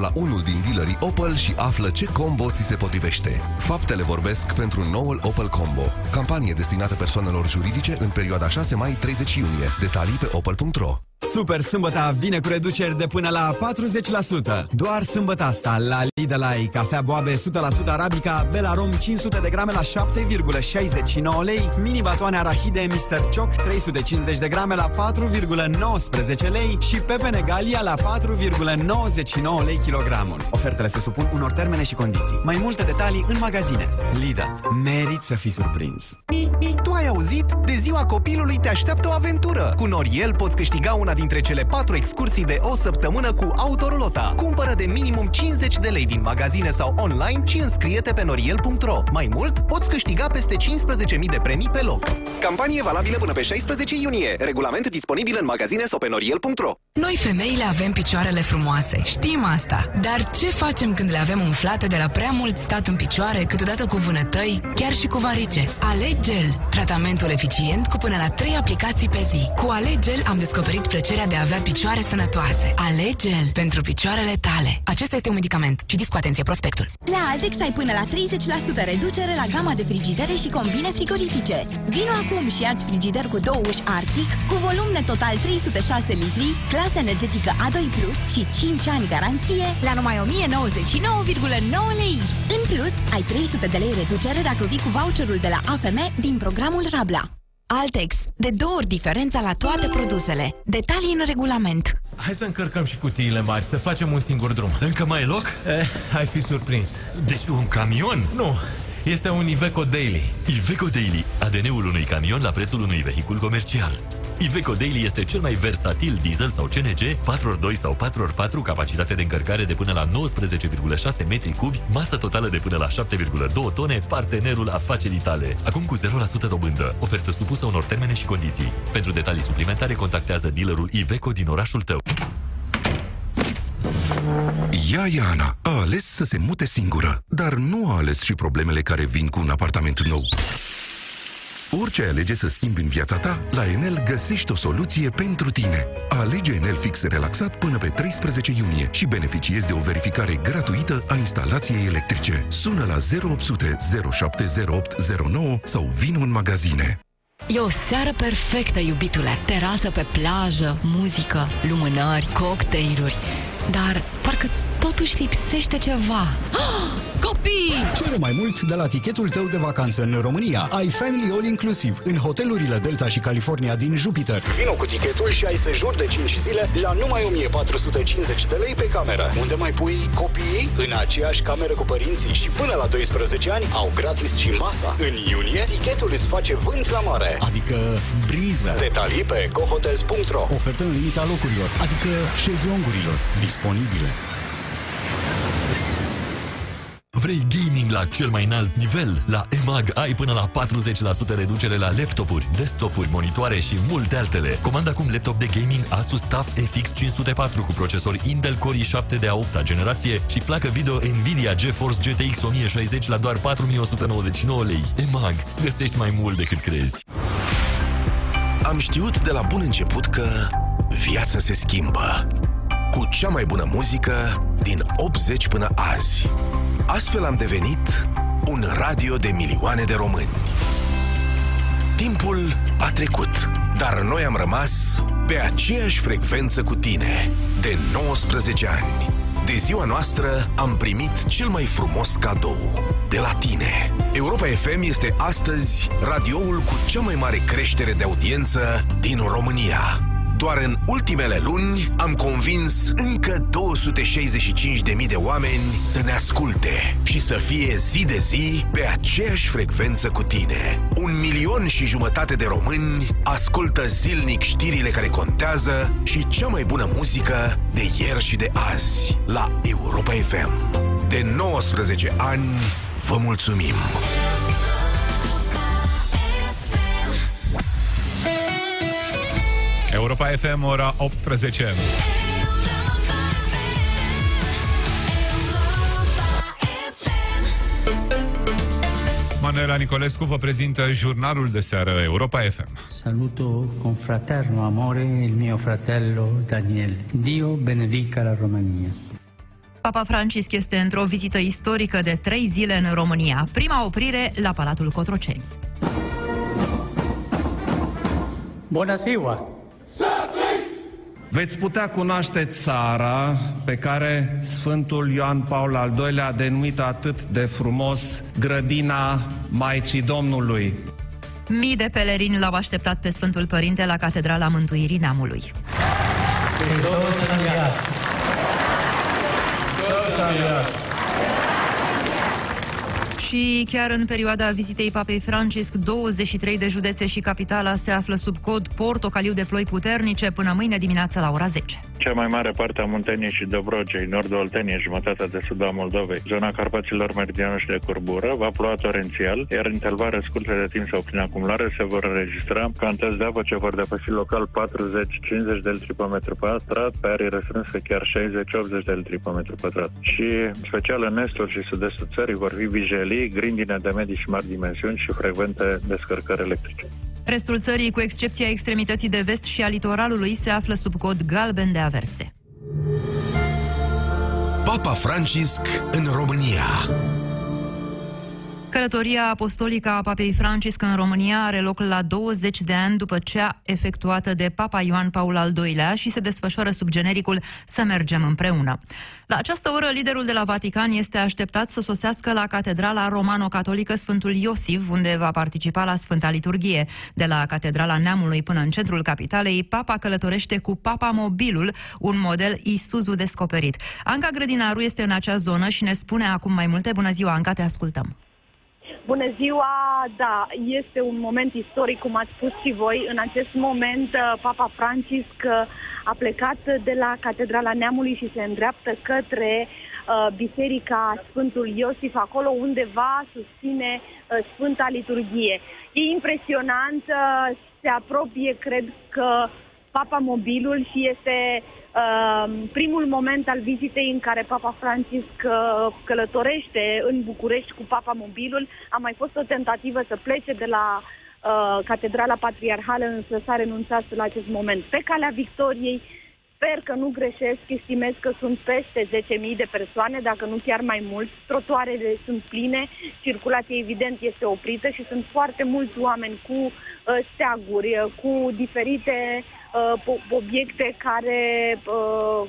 la unul din dealerii Opel și află ce combo ți se potrivește. Faptele vorbesc pentru noul Opel Combo. Campanie destinată persoanelor juridice în perioada 6 mai-30 iunie. Detalii pe opel.ro Super sâmbătă vine cu reduceri de până la 40%. Doar sâmbătă asta la Lidl ai cafea boabe 100% arabica Belarom 500 de grame la 7,69 lei, mini batoane arahide Mr. Choc 350 de grame la 4,19 lei și pepene Galia la 4,99 lei kilogramul. Ofertele se supun unor termene și condiții. Mai multe detalii în magazine. Lidl. Merit să fii surprins. Tu ai auzit? De ziua copilului te așteaptă o aventură. Cu Noriel poți câștiga una dintre cele patru excursii de o săptămână cu Autorolota. Cumpără de minimum 50 de lei din magazine sau online și înscrie-te pe noriel.ro. Mai mult, poți câștiga peste 15.000 de premii pe loc. Campanie valabilă până pe 16 iunie. Regulament disponibil în magazine sau pe noriel.ro. Noi femeile avem picioarele frumoase, știm asta. Dar ce facem când le avem umflate de la prea mult stat în picioare, câteodată cu vânătăi, chiar și cu varice? Alegel, tratamentul eficient cu până la 3 aplicații pe zi. Cu Alegel am descoperit plăcerea de a avea picioare sănătoase. Alegel pentru picioarele tale. Acesta este un medicament. Citiți cu atenție prospectul. La Altex ai până la 30% reducere la gama de frigidere și combine frigorifice. Vino acum și ia frigider cu două uși Arctic, cu volum total 306 litri, clasă energetică A2+, și 5 ani garanție la numai 1099,9 lei. În plus, ai 300 de lei reducere dacă vii cu voucherul de la AFM din programul Rabla. Altex. De două ori diferența la toate produsele. Detalii în regulament. Hai să încărcăm și cutiile mari, să facem un singur drum. Încă mai e loc? Eh, ai fi surprins. Deci un camion? Nu, este un Iveco Daily. Iveco Daily, ADN-ul unui camion la prețul unui vehicul comercial. Iveco Daily este cel mai versatil diesel sau CNG, 4x2 sau 4x4, capacitate de încărcare de până la 19,6 metri cubi, masă totală de până la 7,2 tone, partenerul afacerii tale. Acum cu 0% dobândă. Ofertă supusă unor termene și condiții. Pentru detalii suplimentare, contactează dealerul Iveco din orașul tău. Ea, Iana, a ales să se mute singură, dar nu a ales și problemele care vin cu un apartament nou. Orice ai alege să schimbi în viața ta, la Enel găsești o soluție pentru tine. Alege Enel Fix relaxat până pe 13 iunie și beneficiezi de o verificare gratuită a instalației electrice. Sună la 0800 070809 sau vin în magazine. E o seară perfectă, iubitule. Terasă pe plajă, muzică, lumânări, cocktailuri. Dar parcă totuși lipsește ceva. Copii! Cere mai mult de la tichetul tău de vacanță în România. Ai Family All Inclusive în hotelurile Delta și California din Jupiter. Vino cu tichetul și ai sejur de 5 zile la numai 1450 de lei pe cameră. Unde mai pui copiii? În aceeași cameră cu părinții și până la 12 ani au gratis și masa. În iunie, tichetul îți face vânt la mare. Adică briză. Detalii pe cohotels.ro Ofertă în limita locurilor, adică șezlongurilor disponibile. Vrei gaming la cel mai înalt nivel? La EMAG ai până la 40% reducere la laptopuri, desktopuri, monitoare și multe altele. Comanda acum laptop de gaming Asus TUF FX 504 cu procesor Intel Core i7 de a 8 -a generație și placă video Nvidia GeForce GTX 1060 la doar 4199 lei. EMAG. Găsești mai mult decât crezi. Am știut de la bun început că viața se schimbă. Cu cea mai bună muzică din 80 până azi. Astfel am devenit un radio de milioane de români. Timpul a trecut, dar noi am rămas pe aceeași frecvență cu tine de 19 ani. De ziua noastră am primit cel mai frumos cadou de la tine. Europa FM este astăzi radioul cu cea mai mare creștere de audiență din România. Doar în ultimele luni am convins încă 265.000 de oameni să ne asculte și să fie zi de zi pe aceeași frecvență cu tine. Un milion și jumătate de români ascultă zilnic știrile care contează și cea mai bună muzică de ieri și de azi la Europa FM. De 19 ani vă mulțumim! Europa FM, ora 18. Manuela Nicolescu vă prezintă jurnalul de seară Europa FM. Saluto con fraterno amore il mio fratello Daniel. Dio benedica la Romania. Papa Francisc este într-o vizită istorică de trei zile în România. Prima oprire la Palatul Cotroceni. Bună ziua! Veți putea cunoaște țara pe care Sfântul Ioan Paul al II-lea a denumit atât de frumos grădina Maicii Domnului. Mii de pelerini l-au așteptat pe Sfântul Părinte la Catedrala Mântuirii Neamului. Și chiar în perioada vizitei Papei Francisc, 23 de județe și capitala se află sub cod portocaliu de ploi puternice până mâine dimineață la ora 10. Cea mai mare parte a Munteniei și Dobrogei, nordul Olteniei, jumătatea de sud a Moldovei, zona Carpaților Meridianul și de Curbură, va ploua torențial, iar intervale scurte de timp sau prin acumulare se vor înregistra cantități de apă ce vor depăși local 40-50 de litri pe metru pătrat, pe arii restrânse chiar 60-80 de litri pe metru pătrat. Și special în estul și sud-estul țării vor fi vijelii, grindine de medii și mari dimensiuni și frecvente descărcări electrice. Restul țării, cu excepția extremității de vest și a litoralului, se află sub cod galben de averse. Papa Francisc în România Călătoria apostolică a Papei Francisc în România are loc la 20 de ani după cea efectuată de Papa Ioan Paul al II-lea și se desfășoară sub genericul Să mergem împreună. La această oră, liderul de la Vatican este așteptat să sosească la Catedrala Romano-Catolică Sfântul Iosif, unde va participa la Sfânta Liturghie. De la Catedrala Neamului până în centrul capitalei, Papa călătorește cu Papa Mobilul, un model Isuzu descoperit. Anca Grădinaru este în acea zonă și ne spune acum mai multe. Bună ziua, Anca, te ascultăm! Bună ziua! Da, este un moment istoric, cum ați spus și voi. În acest moment, uh, Papa Francisc uh, a plecat de la Catedrala Neamului și se îndreaptă către uh, Biserica Sfântul Iosif, acolo unde va susține uh, Sfânta Liturghie. E impresionant, uh, se apropie, cred că, Papa Mobilul și este uh, primul moment al vizitei în care Papa Francisc uh, călătorește în București cu Papa Mobilul. A mai fost o tentativă să plece de la uh, Catedrala Patriarhală, însă s-a renunțat la acest moment. Pe calea Victoriei, Sper că nu greșesc, estimez că sunt peste 10.000 de persoane, dacă nu chiar mai mult. Trotuarele sunt pline, circulația evident este oprită și sunt foarte mulți oameni cu uh, steaguri, uh, cu diferite uh, obiecte care, uh,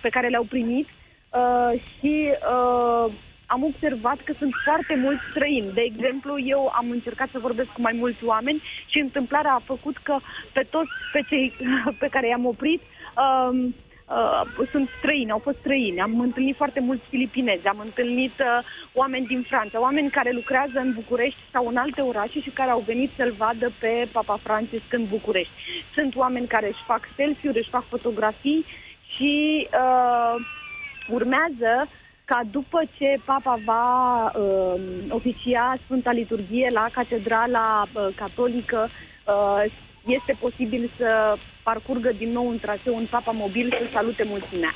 pe care le-au primit uh, și uh, am observat că sunt foarte mulți străini. De exemplu, eu am încercat să vorbesc cu mai mulți oameni și întâmplarea a făcut că pe toți pe cei pe care i-am oprit uh, uh, sunt străini, au fost străini. Am întâlnit foarte mulți filipinezi, am întâlnit uh, oameni din Franța, oameni care lucrează în București sau în alte orașe și care au venit să-l vadă pe Papa Francisc în București. Sunt oameni care își fac selfie-uri, își fac fotografii și uh, urmează ca după ce Papa va uh, oficia Sfânta Liturghie la Catedrala uh, Catolică, uh, este posibil să parcurgă din nou un traseu un papa mobil să salute mulțimea.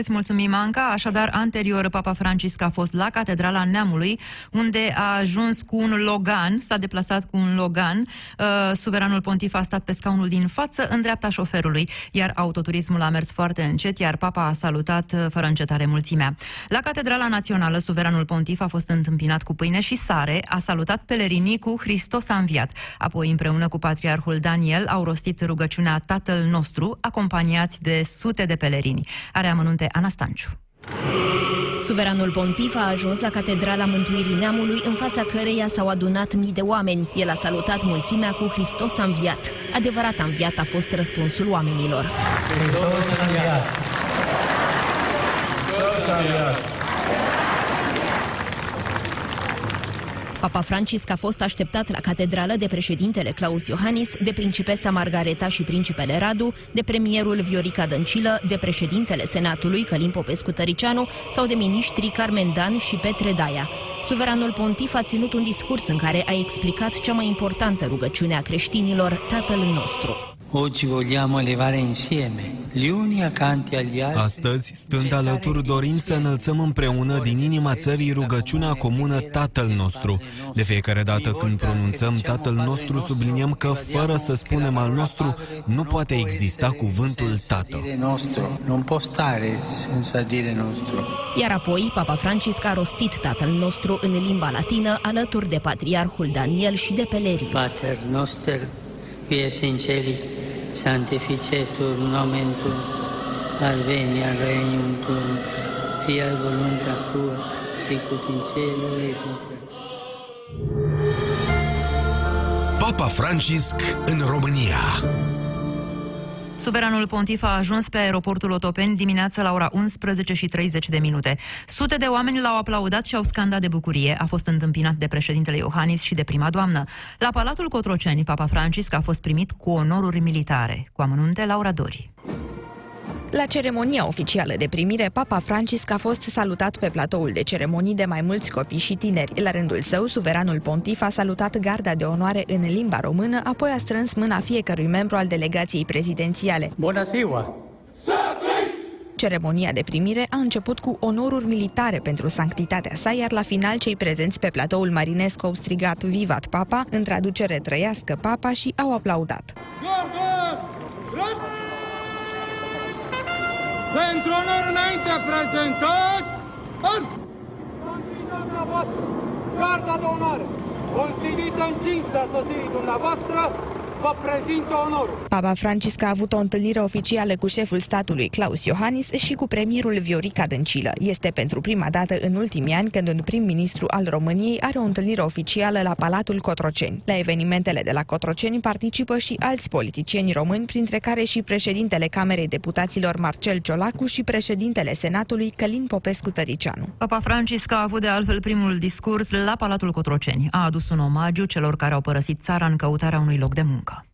Îți mulțumim, Anca. Așadar, anterior, Papa Francisc a fost la Catedrala Neamului, unde a ajuns cu un Logan, s-a deplasat cu un Logan. Uh, suveranul pontif a stat pe scaunul din față, în dreapta șoferului, iar autoturismul a mers foarte încet, iar Papa a salutat uh, fără încetare mulțimea. La Catedrala Națională, suveranul pontif a fost întâmpinat cu pâine și sare, a salutat pelerinii cu Hristos a înviat. Apoi, împreună cu patriarhul Daniel, au rostit rugăciunea Tatăl nostru, acompaniați de sute de pelerini. Are amănunte Ana Stanciu. Suveranul pontif a ajuns la Catedrala Mântuirii Neamului, în fața căreia s-au adunat mii de oameni. El a salutat mulțimea cu Hristos a înviat. Adevărat a înviat a fost răspunsul oamenilor. Hristos a înviat! Hristos a înviat! Papa Francisc a fost așteptat la catedrală de președintele Claus Iohannis, de principesa Margareta și principele Radu, de premierul Viorica Dăncilă, de președintele Senatului Călim Popescu Tăricianu sau de miniștrii Carmen Dan și Petre Daia. Suveranul pontif a ținut un discurs în care a explicat cea mai importantă rugăciune a creștinilor, Tatăl nostru. Oggi vogliamo elevare insieme gli uni accanti agli altri. Astăzi, stând alături, dorim să înălțăm împreună din inima țării rugăciunea comună Tatăl nostru. De fiecare dată când pronunțăm Tatăl nostru, subliniem că, fără să spunem al nostru, nu poate exista cuvântul Tată. Non può stare senza dire nostro. Iar apoi, Papa Francisc a rostit Tatăl nostru în limba latină alături de Patriarhul Daniel și de Pelerii. Pater noster, qui es in celis, sanctificetur nomen tuum, adveniat regnum tuum, fiat voluntas tua, sicut in cielo et in terra. Papa Francisc în România. Suveranul pontif a ajuns pe aeroportul Otopeni dimineața la ora 11 și 30 de minute. Sute de oameni l-au aplaudat și au scandat de bucurie. A fost întâmpinat de președintele Iohannis și de prima doamnă. La Palatul Cotroceni, Papa Francisc a fost primit cu onoruri militare. Cu amănunte, Laura Dori. La ceremonia oficială de primire, Papa Francisc a fost salutat pe platoul de ceremonii de mai mulți copii și tineri. La rândul său, suveranul pontif a salutat garda de onoare în limba română, apoi a strâns mâna fiecărui membru al delegației prezidențiale. Bună ziua! Ceremonia de primire a început cu onoruri militare pentru sanctitatea sa, iar la final cei prezenți pe platoul marinesc au strigat Vivat Papa, în traducere Trăiască Papa și au aplaudat. Pentru onor înainte prezentat, arm! Garda de onoare, constituită în cinstea soției dumneavoastră, vă prezintă onorul. Papa Francisc a avut o întâlnire oficială cu șeful statului Claus Iohannis și cu premierul Viorica Dăncilă. Este pentru prima dată în ultimii ani când un prim-ministru al României are o întâlnire oficială la Palatul Cotroceni. La evenimentele de la Cotroceni participă și alți politicieni români, printre care și președintele Camerei Deputaților Marcel Ciolacu și președintele Senatului Călin Popescu Tăricianu. Papa Francisc a avut de altfel primul discurs la Palatul Cotroceni. A adus un omagiu celor care au părăsit țara în căutarea unui loc de muncă. America.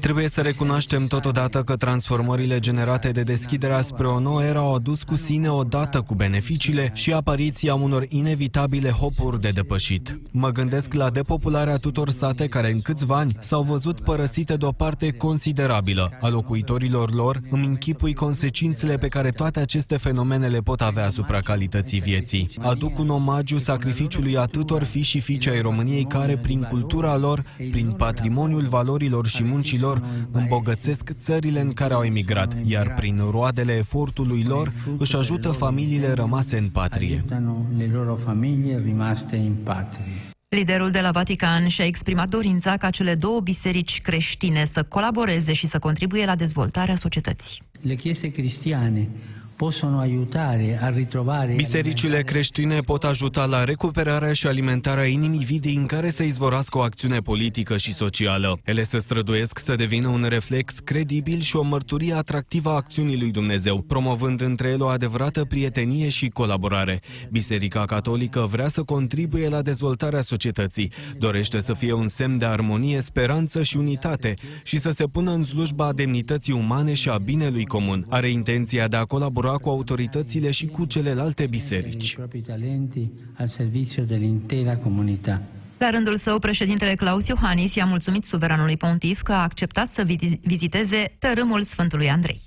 Trebuie să recunoaștem totodată că transformările generate de deschiderea spre o nouă era au adus cu sine odată cu beneficiile și apariția unor inevitabile hopuri de depășit. Mă gândesc la depopularea tuturor sate care în câțiva ani s-au văzut părăsite de o parte considerabilă a locuitorilor lor, îmi închipui consecințele pe care toate aceste fenomene le pot avea asupra calității vieții. Aduc un omagiu sacrificiului atâtor fi și fiice ai României care, prin cultura lor, prin patrimoniul valorilor și muncilor, îmbogățesc țările în care au emigrat, iar prin roadele efortului lor își ajută familiile rămase în patrie. aiutano le loro famiglie rimaste in patria. Liderul de la Vatican și-a exprimat dorința ca cele două biserici creștine să colaboreze și să contribuie la dezvoltarea societății. Le chiese cristiane possono aiutare a ritrovare Bisericile creștine pot ajuta la recuperarea și alimentarea inimii vii în care să izvorască o acțiune politică și socială. Ele se străduiesc să devină un reflex credibil și o mărturie atractivă a acțiunii lui Dumnezeu, promovând între ele o adevărată prietenie și colaborare. Biserica Catolică vrea să contribuie la dezvoltarea societății, dorește să fie un semn de armonie, speranță și unitate și să se pună în slujba demnității umane și a binelui comun. Are intenția de a colabora cu autoritățile și cu celelalte biserici. i propri talenti al servizio dell'intera comunità. La rândul său, președintele Claus Iohannis i-a mulțumit suveranului pontif că a acceptat să vi- viziteze tărâmul Sfântului Andrei.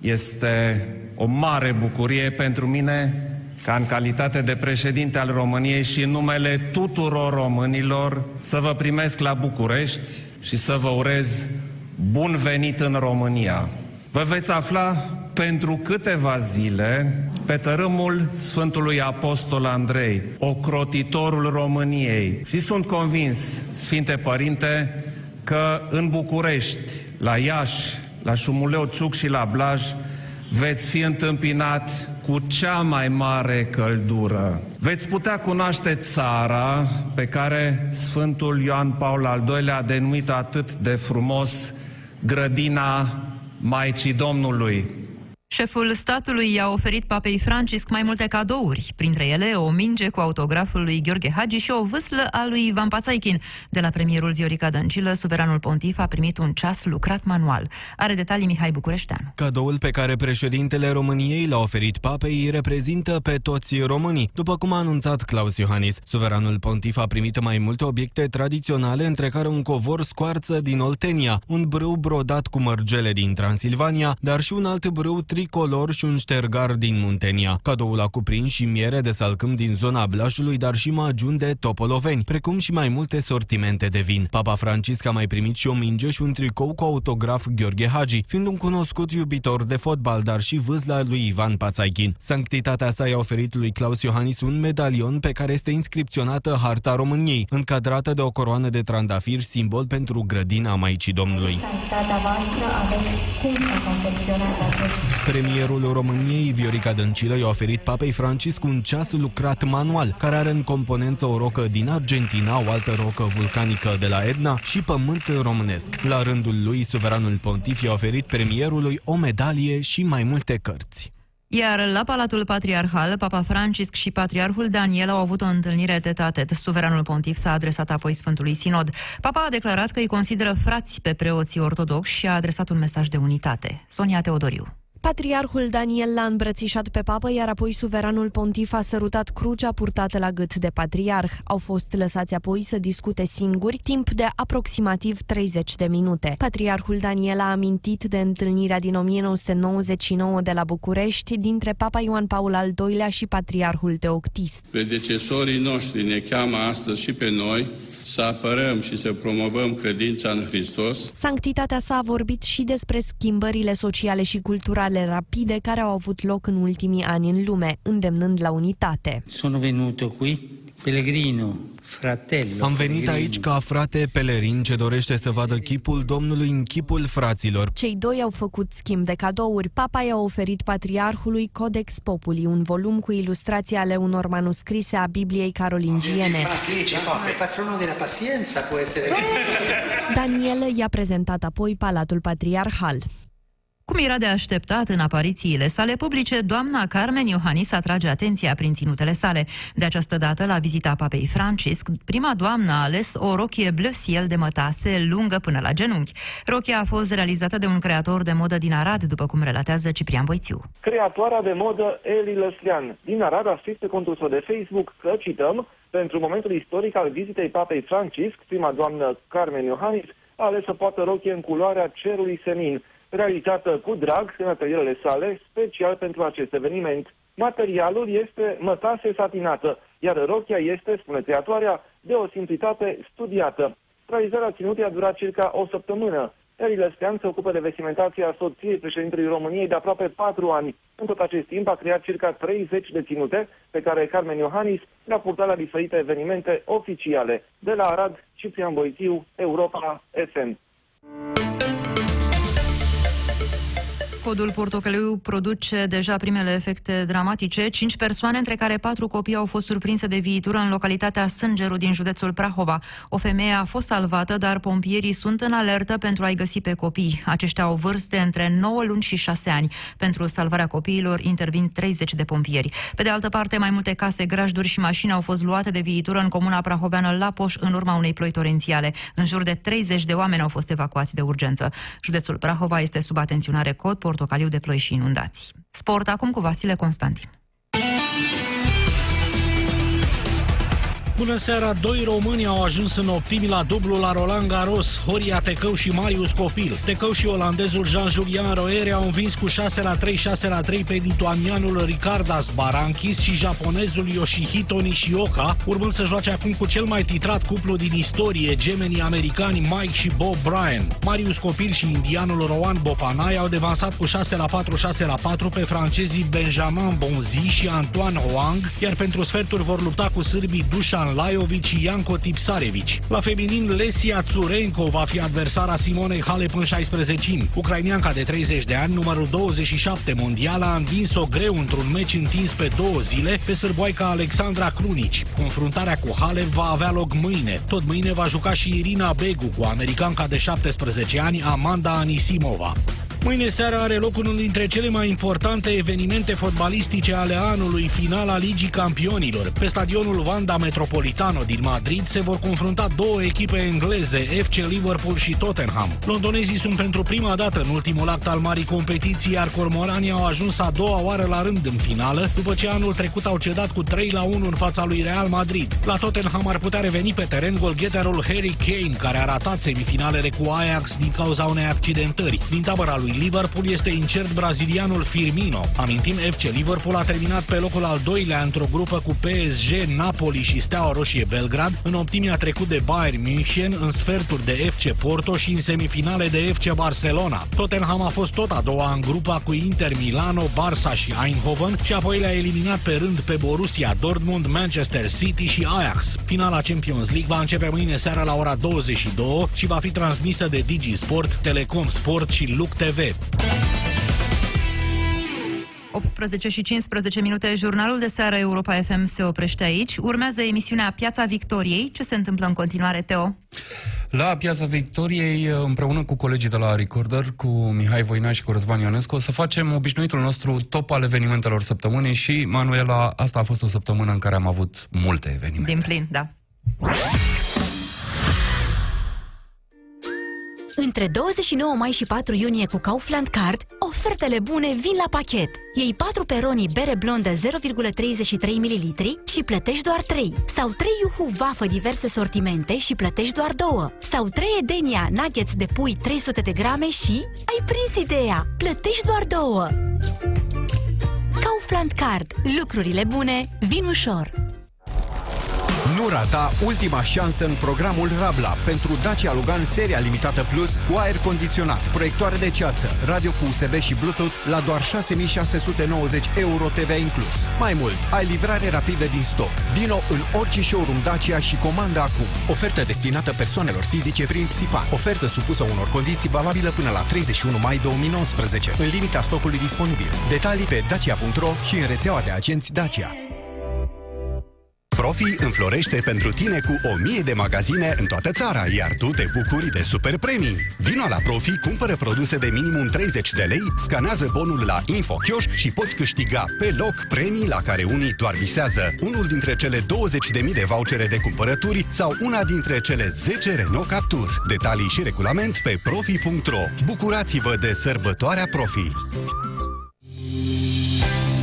Este o mare bucurie pentru mine ca în calitate de președinte al României și în numele tuturor românilor să vă primesc la București și să vă urez bun venit în România. Vă veți afla pentru câteva zile pe tărâmul Sfântului Apostol Andrei, ocrotitorul României. Și sunt convins, Sfinte Părinte, că în București, la Iași, la Șumuleu Ciuc și la Blaj, veți fi întâmpinat cu cea mai mare căldură. Veți putea cunoaște țara pe care Sfântul Ioan Paul al II-lea a denumit atât de frumos grădina Maicii Domnului. Șeful statului i-a oferit papei Francisc mai multe cadouri, printre ele o minge cu autograful lui Gheorghe Hagi și o vâslă a lui Ivan Pațaichin. De la premierul Viorica Dăncilă, suveranul pontif a primit un ceas lucrat manual. Are detalii Mihai Bucureșteanu. Cadoul pe care președintele României l-a oferit papei îi reprezintă pe toți românii. După cum a anunțat Claus Iohannis, suveranul pontif a primit mai multe obiecte tradiționale, între care un covor scoarță din Oltenia, un brâu brodat cu mărgele din Transilvania, dar și un alt brâu tricolor și un ștergar din Muntenia. Cadoul a cuprins și miere de salcâm din zona Blașului, dar și magiuni de topoloveni, precum și mai multe sortimente de vin. Papa Francisc a mai primit și o minge și un tricou cu autograf Gheorghe Hagi, fiind un cunoscut iubitor de fotbal, dar și vâzla lui Ivan Pațaichin. Sanctitatea sa i-a oferit lui Claus Iohannis un medalion pe care este inscripționată harta României, încadrată de o coroană de trandafir, simbol pentru grădina Maicii Domnului. Sanctitatea voastră aveți cum s-a confecționat acest Premierul României, Viorica Dăncilă, i-a oferit papei Francisc un ceas lucrat manual, care are în componență o rocă din Argentina, o altă rocă vulcanică de la Etna și pământ românesc. La rândul lui, suveranul pontif i-a oferit premierului o medalie și mai multe cărți. Iar la Palatul Patriarhal, Papa Francisc și Patriarhul Daniel au avut o întâlnire tetatet. Suveranul pontif s-a adresat apoi Sfântului Sinod. Papa a declarat că îi consideră frați pe preoții ortodoxi și a adresat un mesaj de unitate. Sonia Teodoriu. Patriarhul Daniel l-a îmbrățișat pe papă, iar apoi suveranul pontif a sărutat crucea purtată la gât de patriarh. Au fost lăsați apoi să discute singuri, timp de aproximativ 30 de minute. Patriarhul Daniel a amintit de întâlnirea din 1999 de la București dintre Papa Ioan Paul al II-lea și Patriarhul Teoctist. Predecesorii noștri ne cheamă astăzi și pe noi să apărăm și să promovăm credința în Hristos. Sanctitatea sa a vorbit și despre schimbările sociale și culturale rapide care au avut loc în ultimii ani în lume, îndemnând la unitate. Sono venuto qui, pellegrino, fratello. Am venit aici ca frate pelerin ce dorește să vadă chipul Domnului în chipul fraților. Cei doi au făcut schimb de cadouri. Papa i-a oferit patriarhului Codex Populi, un volum cu ilustrații ale unor manuscrise a Bibliei carolingiene. patronul de la pacienza può essere. Daniel i-a prezentat apoi Palatul Patriarhal. Cum era de așteptat în aparițiile sale publice, doamna Carmen Iohannis atrage atenția prin ținutele sale. De această dată, la vizita papei Francisc, prima doamnă a ales o rochie bleu ciel de mătase lungă până la genunchi. Rochia a fost realizată de un creator de modă din Arad, după cum relatează Ciprian Boițiu. Creatoarea de modă Eli Lăslian din Arad a scris pe contul său de Facebook că, cităm, pentru momentul istoric al vizitei papei Francisc, prima doamnă Carmen Iohannis a ales să poată rochie în culoarea cerului senin, realizată cu drag în atelierele sale, special pentru acest eveniment. Materialul este mătase satinată, iar rochia este, spune creatoarea, de o simplitate studiată. Realizarea ținutei a durat circa o săptămână. Eri Lăstean se ocupă de vestimentația soției președintelui României de aproape patru ani. În tot acest timp a creat circa 30 de ținute pe care Carmen Iohannis le-a purtat la diferite evenimente oficiale. De la Arad, Ciprian Boitiu, Europa FM. Podul portocaliu produce deja primele efecte dramatice. Cinci persoane, între care patru copii, au fost surprinse de viitură în localitatea Sângeru din județul Prahova. O femeie a fost salvată, dar pompierii sunt în alertă pentru a-i găsi pe copii. Aceștia au vârste între 9 luni și 6 ani. Pentru salvarea copiilor intervin 30 de pompieri. Pe de altă parte, mai multe case, grajduri și mașini au fost luate de viitură în comuna prahoveană Lapoș în urma unei ploi torențiale. În jur de 30 de oameni au fost evacuați de urgență. Județul Prahova este sub atenționare cod portocaliu de ploi și inundații. Sport acum cu Vasile Constantin. Bună seara! Doi români au ajuns în optimi la dublu la Roland Garros, Horia Tecău și Marius Copil. Tecău și olandezul Jean-Julian Roere au învins cu 6 la 3, 6 la 3 pe lituanianul Ricardas Barankis și japonezul Yoshihito Nishioka, urmând să joace acum cu cel mai titrat cuplu din istorie, gemenii americani Mike și Bob Bryan. Marius Copil și indianul Rowan Bopanai au devansat cu 6 la 4, 6 la 4 pe francezii Benjamin Bonzi și Antoine Hoang, iar pentru sferturi vor lupta cu sârbii Dușan Lajovic și Ianco Tipsarevici. La feminin, Lesia Tsurenko va fi adversara Simonei Halep în 16 Ucrainianca de 30 de ani, numărul 27 mondial, a învins-o greu într-un meci întins pe două zile pe sârboaica Alexandra Crunici. Confruntarea cu Halep va avea loc mâine. Tot mâine va juca și Irina Begu cu americanca de 17 ani, Amanda Anisimova. Mâine seara are loc unul dintre cele mai importante evenimente fotbalistice ale anului, finala Ligii Campionilor. Pe stadionul Vanda Metropolitano din Madrid se vor confrunta două echipe engleze, FC Liverpool și Tottenham. Londonezii sunt pentru prima dată în ultimul act al marii competiții, iar cormoranii au ajuns a doua oară la rând în finală, după ce anul trecut au cedat cu 3 la 1 în fața lui Real Madrid. La Tottenham ar putea reveni pe teren golgheterul Harry Kane, care a ratat semifinalele cu Ajax din cauza unei accidentări. Din tabăra lui Liverpool este incert brazilianul Firmino. Amintim, FC Liverpool a terminat pe locul al doilea într-o grupă cu PSG, Napoli și Steaua Roșie Belgrad. În optimii a trecut de Bayern München, în sferturi de FC Porto și în semifinale de FC Barcelona. Tottenham a fost tot a doua în grupa cu Inter Milano, Barça și Eindhoven și apoi le-a eliminat pe rând pe Borussia Dortmund, Manchester City și Ajax. Finala Champions League va începe mâine seara la ora 22 și va fi transmisă de Digi Sport, Telecom Sport și Look TV. 18 și 15 minute, jurnalul de seară Europa FM se oprește aici. Urmează emisiunea Piața Victoriei. Ce se întâmplă în continuare, Teo? La Piața Victoriei, împreună cu colegii de la Recorder, cu Mihai Voina și cu Răzvan Ionescu, o să facem obișnuitul nostru top al evenimentelor săptămânii și, Manuela, asta a fost o săptămână în care am avut multe evenimente. Din plin, da. Între 29 mai și 4 iunie cu Kaufland Card, ofertele bune vin la pachet. Iei 4 peroni bere blondă 0,33 ml și plătești doar 3. Sau 3 Yuhu vafă diverse sortimente și plătești doar 2. Sau 3 Edenia nuggets de pui 300 de grame și ai prins ideea! Plătești doar 2. Kaufland Card. Lucrurile bune vin ușor. Nu rata ultima șansă în programul Rabla pentru Dacia Logan seria limitată Plus cu aer condiționat, proiectoare de ceață, radio cu USB și Bluetooth la doar 6690 euro TVA inclus. Mai mult, ai livrare rapidă din stoc. Vino în orice showroom Dacia și comandă acum. Ofertă destinată persoanelor fizice prin Psipa. Ofertă supusă unor condiții valabilă până la 31 mai 2019, în limita stocului disponibil. Detalii pe dacia.ro și în rețeaua de agenți Dacia. Profi înflorește pentru tine cu 1000 de magazine în toată țara, iar tu te bucuri de super premii. Vino la Profi, cumpără produse de minimum 30 de lei, scanează bonul la InfoChioș și poți câștiga pe loc premii la care unii doar visează. Unul dintre cele 20.000 de vouchere de cumpărături sau una dintre cele 10 Renault Captur. Detalii și regulament pe profi.ro. Bucurați-vă de sărbătoarea Profi!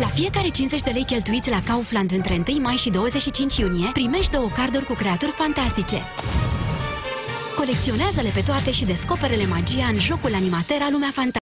La fiecare 50 de lei cheltuiți la Kaufland între 1 mai și 25 iunie, primești două carduri cu creaturi fantastice. Colecționează-le pe toate și descoperele magia în jocul Animatera Lumea Fantastică.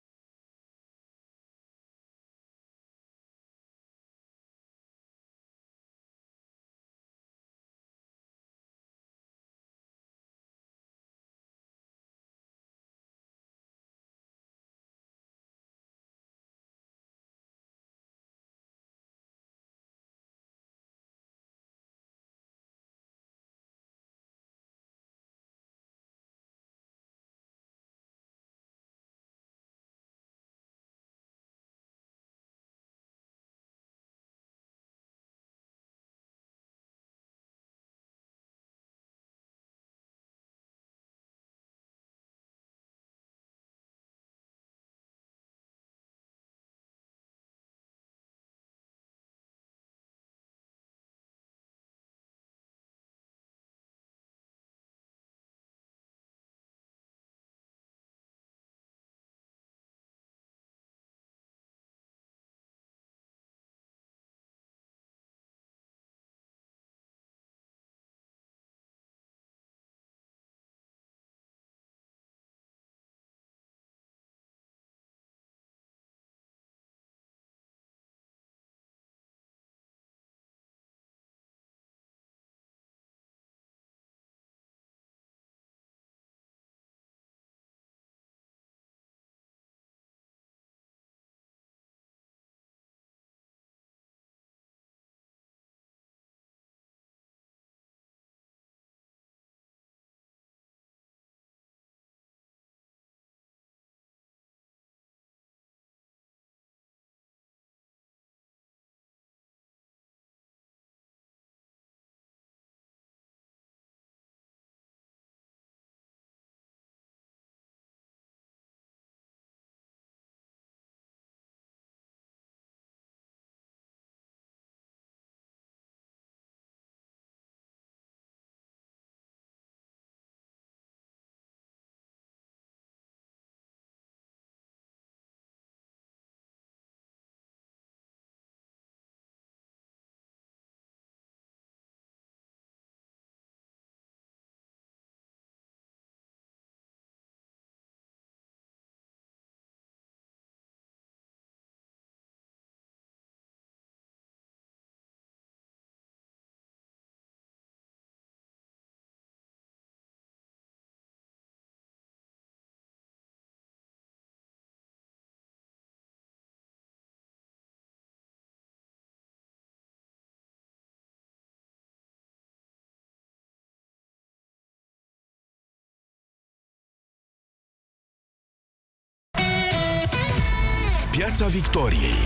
Piața Victoriei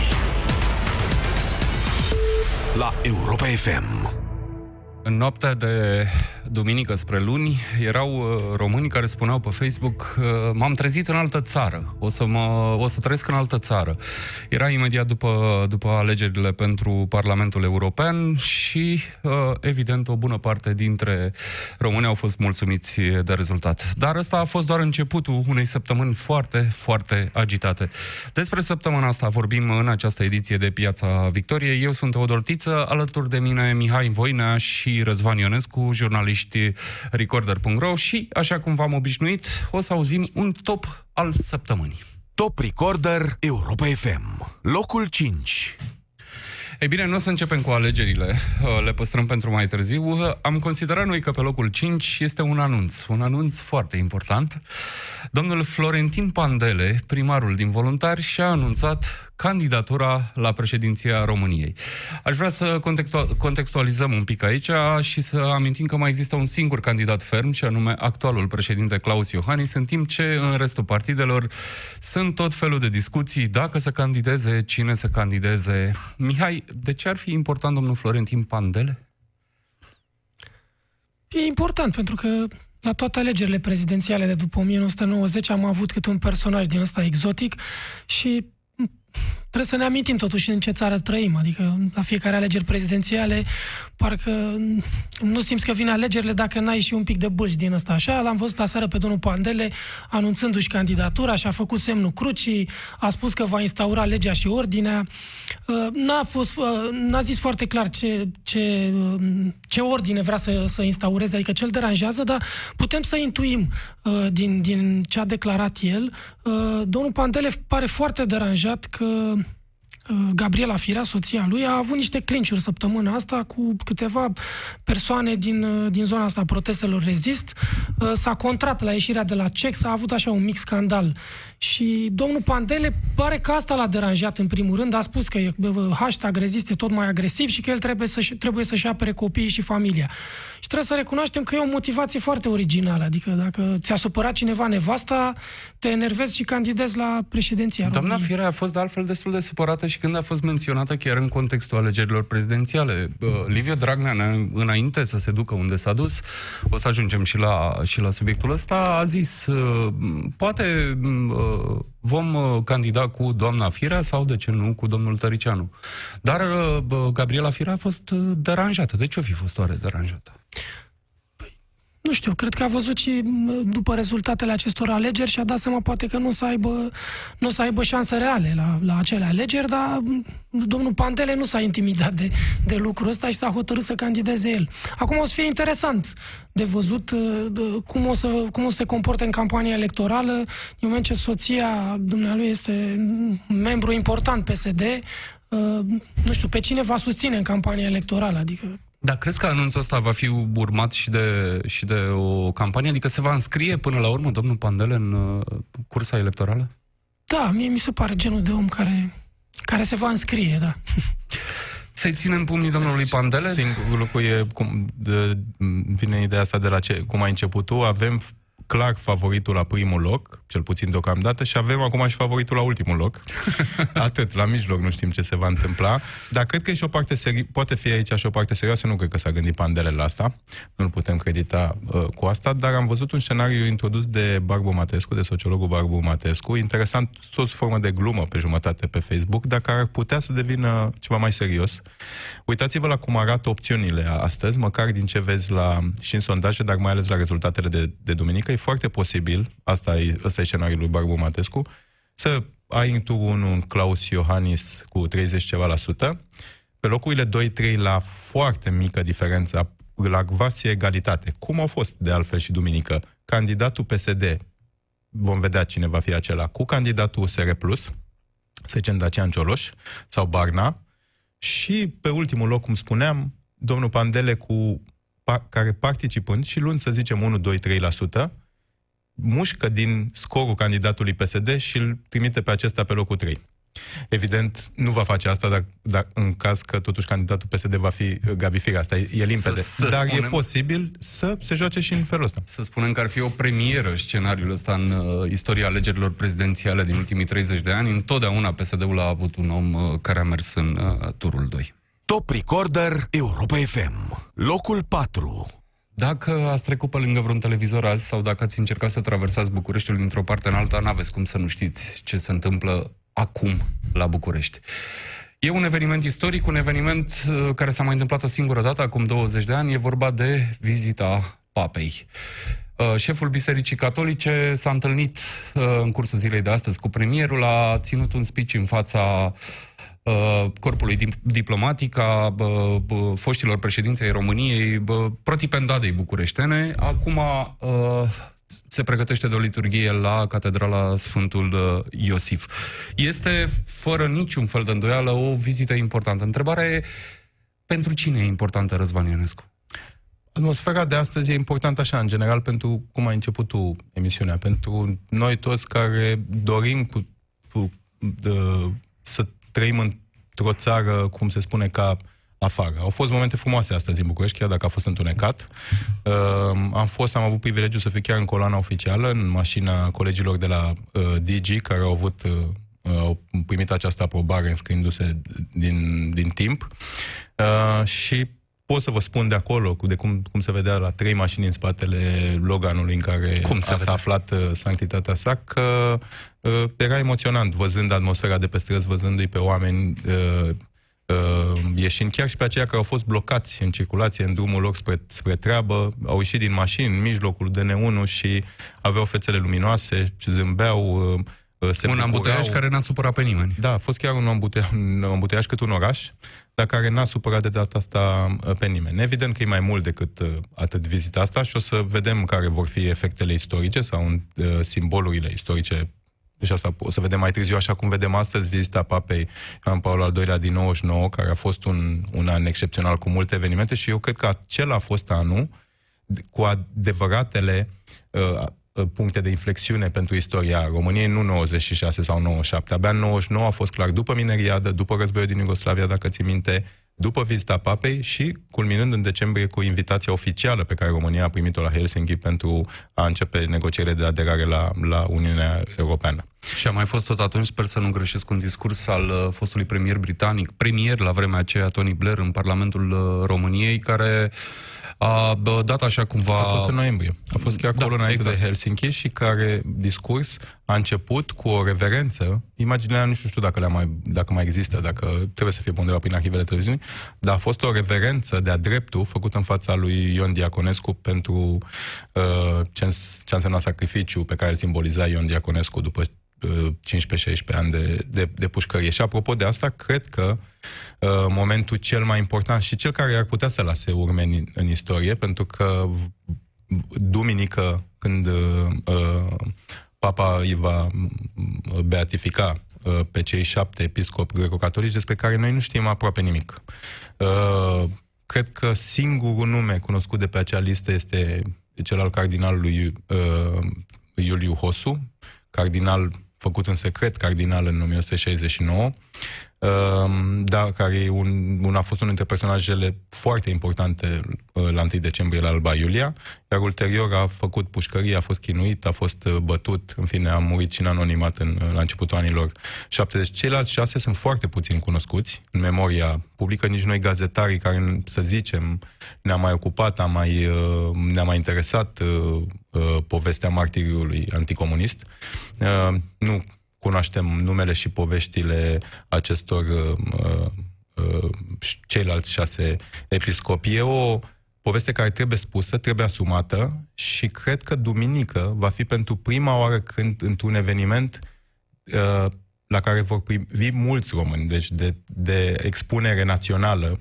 la Europa FM. În noaptea de duminică spre luni, erau uh, români care spuneau pe Facebook uh, m-am trezit în altă țară, o să, mă, o să trăiesc în altă țară. Era imediat după, după alegerile pentru Parlamentul European și, uh, evident, o bună parte dintre români au fost mulțumiți de rezultat. Dar ăsta a fost doar începutul unei săptămâni foarte, foarte agitate. Despre săptămâna asta vorbim în această ediție de Piața Victoriei. Eu sunt Teodor Tiță, alături de mine Mihai Voinea și Răzvan Ionescu, jurnaliști Recorder.ro și, așa cum v-am obișnuit, o să auzim un top al săptămânii. Top Recorder Europa FM. Locul 5. Ei bine, nu o să începem cu alegerile, le păstrăm pentru mai târziu. Am considerat noi că pe locul 5 este un anunț, un anunț foarte important. Domnul Florentin Pandele, primarul din voluntari, și-a anunțat candidatura la președinția României. Aș vrea să contextualizăm un pic aici și să amintim că mai există un singur candidat ferm, și anume actualul președinte Claus Iohannis, în timp ce în restul partidelor sunt tot felul de discuții dacă să candideze, cine să candideze. Mihai, de ce ar fi important domnul Florentin Pandele? E important pentru că la toate alegerile prezidențiale de după 1990 am avut câte un personaj din ăsta exotic și trebuie să ne amintim totuși în ce țară trăim, adică la fiecare alegeri prezidențiale, parcă nu simți că vine alegerile dacă n-ai și un pic de bâlci din ăsta. Așa, l-am văzut aseară pe domnul Pandele anunțându-și candidatura și a făcut semnul crucii, a spus că va instaura legea și ordinea. Uh, n-a, fost, uh, n-a zis foarte clar ce, ce, uh, ce ordine vrea să, să instaureze, adică ce îl deranjează, dar putem să intuim din, din ce a declarat el. Domnul Pandele pare foarte deranjat că Uh, Gabriela Firea, soția lui, a avut niște clinciuri săptămâna asta cu câteva persoane din, uh, din zona asta a protestelor rezist. Uh, s-a contrat la ieșirea de la CEC, s-a avut așa un mic scandal. Și domnul Pandele pare că asta l-a deranjat în primul rând, a spus că hashtag rezist e tot mai agresiv și că el trebuie, să, trebuie să-și apere copiii și familia. Și trebuie să recunoaștem că e o motivație foarte originală, adică dacă ți-a supărat cineva nevasta, te enervezi și candidezi la președinția Doamna Firea a fost de altfel destul de supărată și când a fost menționată chiar în contextul alegerilor prezidențiale. Liviu Dragnea, înainte să se ducă unde s-a dus, o să ajungem și la, și la subiectul ăsta, a zis, poate vom candida cu doamna Firea sau, de ce nu, cu domnul Tăricianu. Dar Gabriela Firea a fost deranjată. De ce o fi fost oare deranjată? Nu știu, cred că a văzut și după rezultatele acestor alegeri și a dat seama poate că nu o să aibă, nu o să aibă șanse reale la, la acele alegeri, dar domnul Pantele nu s-a intimidat de, de lucrul ăsta și s-a hotărât să candideze el. Acum o să fie interesant de văzut uh, cum o, să, cum o să se comporte în campania electorală, în moment ce soția dumnealui este membru important PSD, uh, nu știu, pe cine va susține în campania electorală, adică dar crezi că anunțul ăsta va fi urmat și de, și de o campanie? Adică se va înscrie până la urmă domnul Pandele în uh, cursa electorală? Da, mie mi se pare genul de om care, care se va înscrie, da. Să-i ținem pumnii domnului Pandele? Singurul lucru e, cum de, vine ideea asta de la ce, cum ai început tu, avem clar favoritul la primul loc, cel puțin deocamdată, și avem acum și favoritul la ultimul loc. Atât, la mijloc nu știm ce se va întâmpla. Dar cred că e și o parte seri- poate fi aici și o parte serioasă, nu cred că s-a gândit Pandele la asta, nu-l putem credita uh, cu asta, dar am văzut un scenariu introdus de Barbu Matescu, de sociologul Barbu Matescu, interesant, tot formă de glumă pe jumătate pe Facebook, dar care ar putea să devină ceva mai serios. Uitați-vă la cum arată opțiunile astăzi, măcar din ce vezi la, și în sondaje, dar mai ales la rezultatele de, de duminică, e foarte posibil, asta e, asta e scenariul lui Barbu Matescu, să ai în turul un Claus Iohannis cu 30 ceva la sută, pe locurile 2-3 la foarte mică diferență, la vasie egalitate, cum au fost de altfel și duminică, candidatul PSD, vom vedea cine va fi acela, cu candidatul USR+, să zicem Dacian Cioloș sau Barna, și pe ultimul loc, cum spuneam, domnul Pandele cu care participând și luând, să zicem, 1, 2, 3%, mușcă din scorul candidatului PSD și îl trimite pe acesta pe locul 3. Evident, nu va face asta dar, dar în caz că totuși candidatul PSD va fi uh, Gabi Figa. Asta e, e limpede. Să- să dar spunem- e posibil să se joace și în felul ăsta. Să spunem că ar fi o premieră scenariul ăsta în uh, istoria alegerilor prezidențiale din ultimii 30 de ani. Întotdeauna PSD-ul a avut un om uh, care a mers în uh, turul 2. Top Recorder Europa FM. Locul 4. Dacă ați trecut pe lângă vreun televizor azi sau dacă ați încercat să traversați Bucureștiul dintr-o parte în alta, n-aveți cum să nu știți ce se întâmplă acum la București. E un eveniment istoric, un eveniment uh, care s-a mai întâmplat o singură dată, acum 20 de ani. E vorba de vizita papei. Uh, Șeful Bisericii Catolice s-a întâlnit uh, în cursul zilei de astăzi cu premierul, a ținut un speech în fața uh, corpului dip- diplomatic a bă, bă, foștilor președinți ai României, bă, protipendadei bucureștene. Acum uh, se pregătește de o liturghie la Catedrala Sfântul uh, Iosif. Este, fără niciun fel de îndoială, o vizită importantă. Întrebarea e, pentru cine e importantă Răzvan Ionescu? Atmosfera de astăzi e importantă așa, în general, pentru cum ai început tu emisiunea, pentru noi toți care dorim cu, cu, de, să trăim într-o țară, cum se spune, ca afară. Au fost momente frumoase astăzi în București, chiar dacă a fost întunecat. Uh, am fost, am avut privilegiul să fiu chiar în coloana oficială, în mașina colegilor de la uh, DG, care au avut uh, au primit această aprobare înscriindu-se din, din timp. Uh, și pot să vă spun de acolo, cu- de cum, cum se vedea la trei mașini în spatele Loganului în care Cum se a, vedea? s-a aflat uh, sanctitatea sa, că uh, era emoționant văzând atmosfera de pe străzi, văzându-i pe oameni uh, uh, ieșind chiar și pe aceia care au fost blocați în circulație în drumul lor spre, spre treabă, au ieșit din mașini în mijlocul DN1 și aveau fețele luminoase, ce zâmbeau, uh, uh, se un ambuteiaj bucurau. care n-a supărat pe nimeni. Da, a fost chiar un ambuteiaj, un ambuteiaj cât un oraș, dar care n-a supărat de data asta uh, pe nimeni. Evident că e mai mult decât uh, atât vizita asta și o să vedem care vor fi efectele istorice sau uh, simbolurile istorice și asta o să vedem mai târziu, așa cum vedem astăzi, vizita Papei Ioan Paul al II-lea din 99, care a fost un, un an excepțional cu multe evenimente și eu cred că acela a fost anul cu adevăratele uh, uh, puncte de inflexiune pentru istoria României, nu 96 sau 97. Abia în 99 a fost clar după mineriadă, după războiul din Iugoslavia, dacă ți minte, după vizita papei și culminând în decembrie cu invitația oficială pe care România a primit-o la Helsinki pentru a începe negocierile de aderare la, la Uniunea Europeană. Și a mai fost tot atunci, sper să nu greșesc, un discurs al uh, fostului premier britanic, premier la vremea aceea, Tony Blair, în Parlamentul uh, României, care a bă, dat așa cumva... A fost în noiembrie. A fost chiar acolo Da, înainte exact. de Helsinki și care discurs a început cu o reverență. Imaginea, nu știu, știu dacă, le mai, dacă mai există, dacă trebuie să fie pe undeva prin arhivele televiziunii, dar a fost o reverență de-a dreptul făcută în fața lui Ion Diaconescu pentru uh, ce, îns- ce a însemnat sacrificiu pe care îl simboliza Ion Diaconescu după uh, 15-16 ani de, de, de pușcărie. Și apropo de asta, cred că uh, momentul cel mai important și cel care ar putea să lase urme în, în istorie, pentru că v- duminică, când uh, uh, Papa îi va uh, beatifica uh, pe cei șapte episcopi greco-catolici despre care noi nu știm aproape nimic. Uh, cred că singurul nume cunoscut de pe acea listă este cel al cardinalului uh, Iuliu Hosu, cardinal făcut în secret, cardinal în 1969, um, da, care e un, un, a fost unul dintre personajele foarte importante uh, la 1 decembrie la Alba Iulia, iar ulterior a făcut pușcărie, a fost chinuit, a fost uh, bătut, în fine a murit și în anonimat în, la începutul anilor 70. Ceilalți șase sunt foarte puțin cunoscuți în memoria publică, nici noi gazetarii care, să zicem, ne-am mai ocupat, am mai, uh, ne-a mai interesat uh, uh, povestea martiriului anticomunist. Uh, nu cunoaștem numele și poveștile acestor uh, uh, ceilalți șase episcopi. E o poveste care trebuie spusă, trebuie asumată și cred că duminică va fi pentru prima oară când într-un eveniment uh, la care vor privi mulți români, deci de, de expunere națională,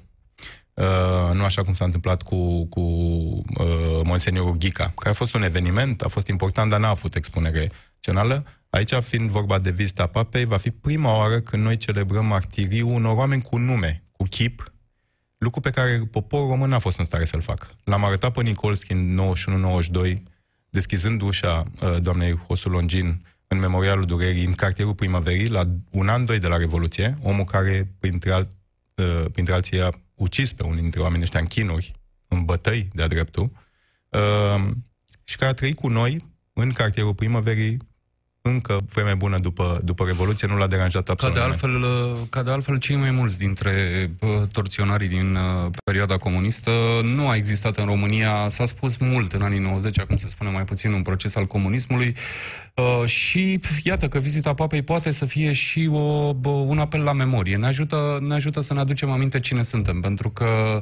Uh, nu așa cum s-a întâmplat cu, cu uh, Monseniorul Ghica, care a fost un eveniment, a fost important, dar n-a avut expunere națională. Aici, fiind vorba de vizita papei, va fi prima oară când noi celebrăm martiriul unor oameni cu nume, cu chip, lucru pe care poporul român n-a fost în stare să-l facă. L-am arătat pe Nicolski în 91-92, deschizând ușa uh, doamnei Hosu Longin în Memorialul Durerii, în cartierul Primăverii, la un an, doi de la Revoluție, omul care, printre, alt, uh, printre alții, a ucis pe unii dintre oamenii ăștia în chinuri, în bătăi de-a dreptul, uh, și care a trăit cu noi în cartierul Primăverii încă vreme bună după, după Revoluție, nu l-a deranjat absolut Ca de, altfel, uh, ca de altfel, cei mai mulți dintre uh, torționarii din uh, perioada comunistă nu a existat în România, s-a spus mult în anii 90, acum se spune mai puțin, un proces al comunismului. Și iată că vizita papei poate să fie și o, un apel la memorie. Ne ajută, ne ajută să ne aducem aminte cine suntem, pentru că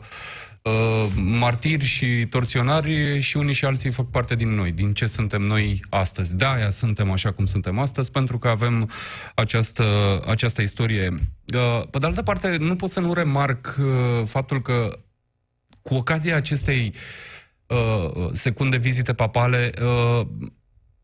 uh, martiri și torționari și unii și alții fac parte din noi, din ce suntem noi astăzi. De aia suntem așa cum suntem astăzi, pentru că avem această, această istorie. Uh, pe de altă parte, nu pot să nu remarc uh, faptul că cu ocazia acestei uh, secunde vizite papale, uh,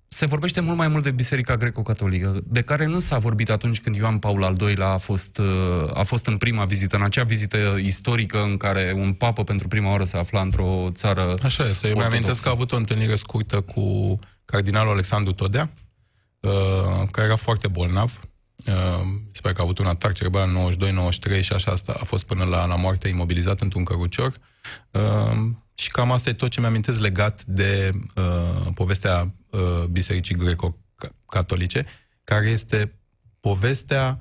se vorbește mult mai mult de Biserica Greco-Catolică, de care nu s-a vorbit atunci când Ioan Paul al II-lea a fost, uh, a fost în prima vizită, în acea vizită istorică în care un papă pentru prima oară se afla într-o țară Așa este. Eu mi-amintesc că a avut o întâlnire scurtă cu cardinalul Alexandru Todea, uh, care era foarte bolnav. Uh, sper că a avut un atac cerebral în 92-93 și așa asta a fost până la, la moarte imobilizat într-un cărucior. Și cam asta e tot ce mi-amintesc legat de uh, povestea uh, Bisericii Greco-Catolice, care este povestea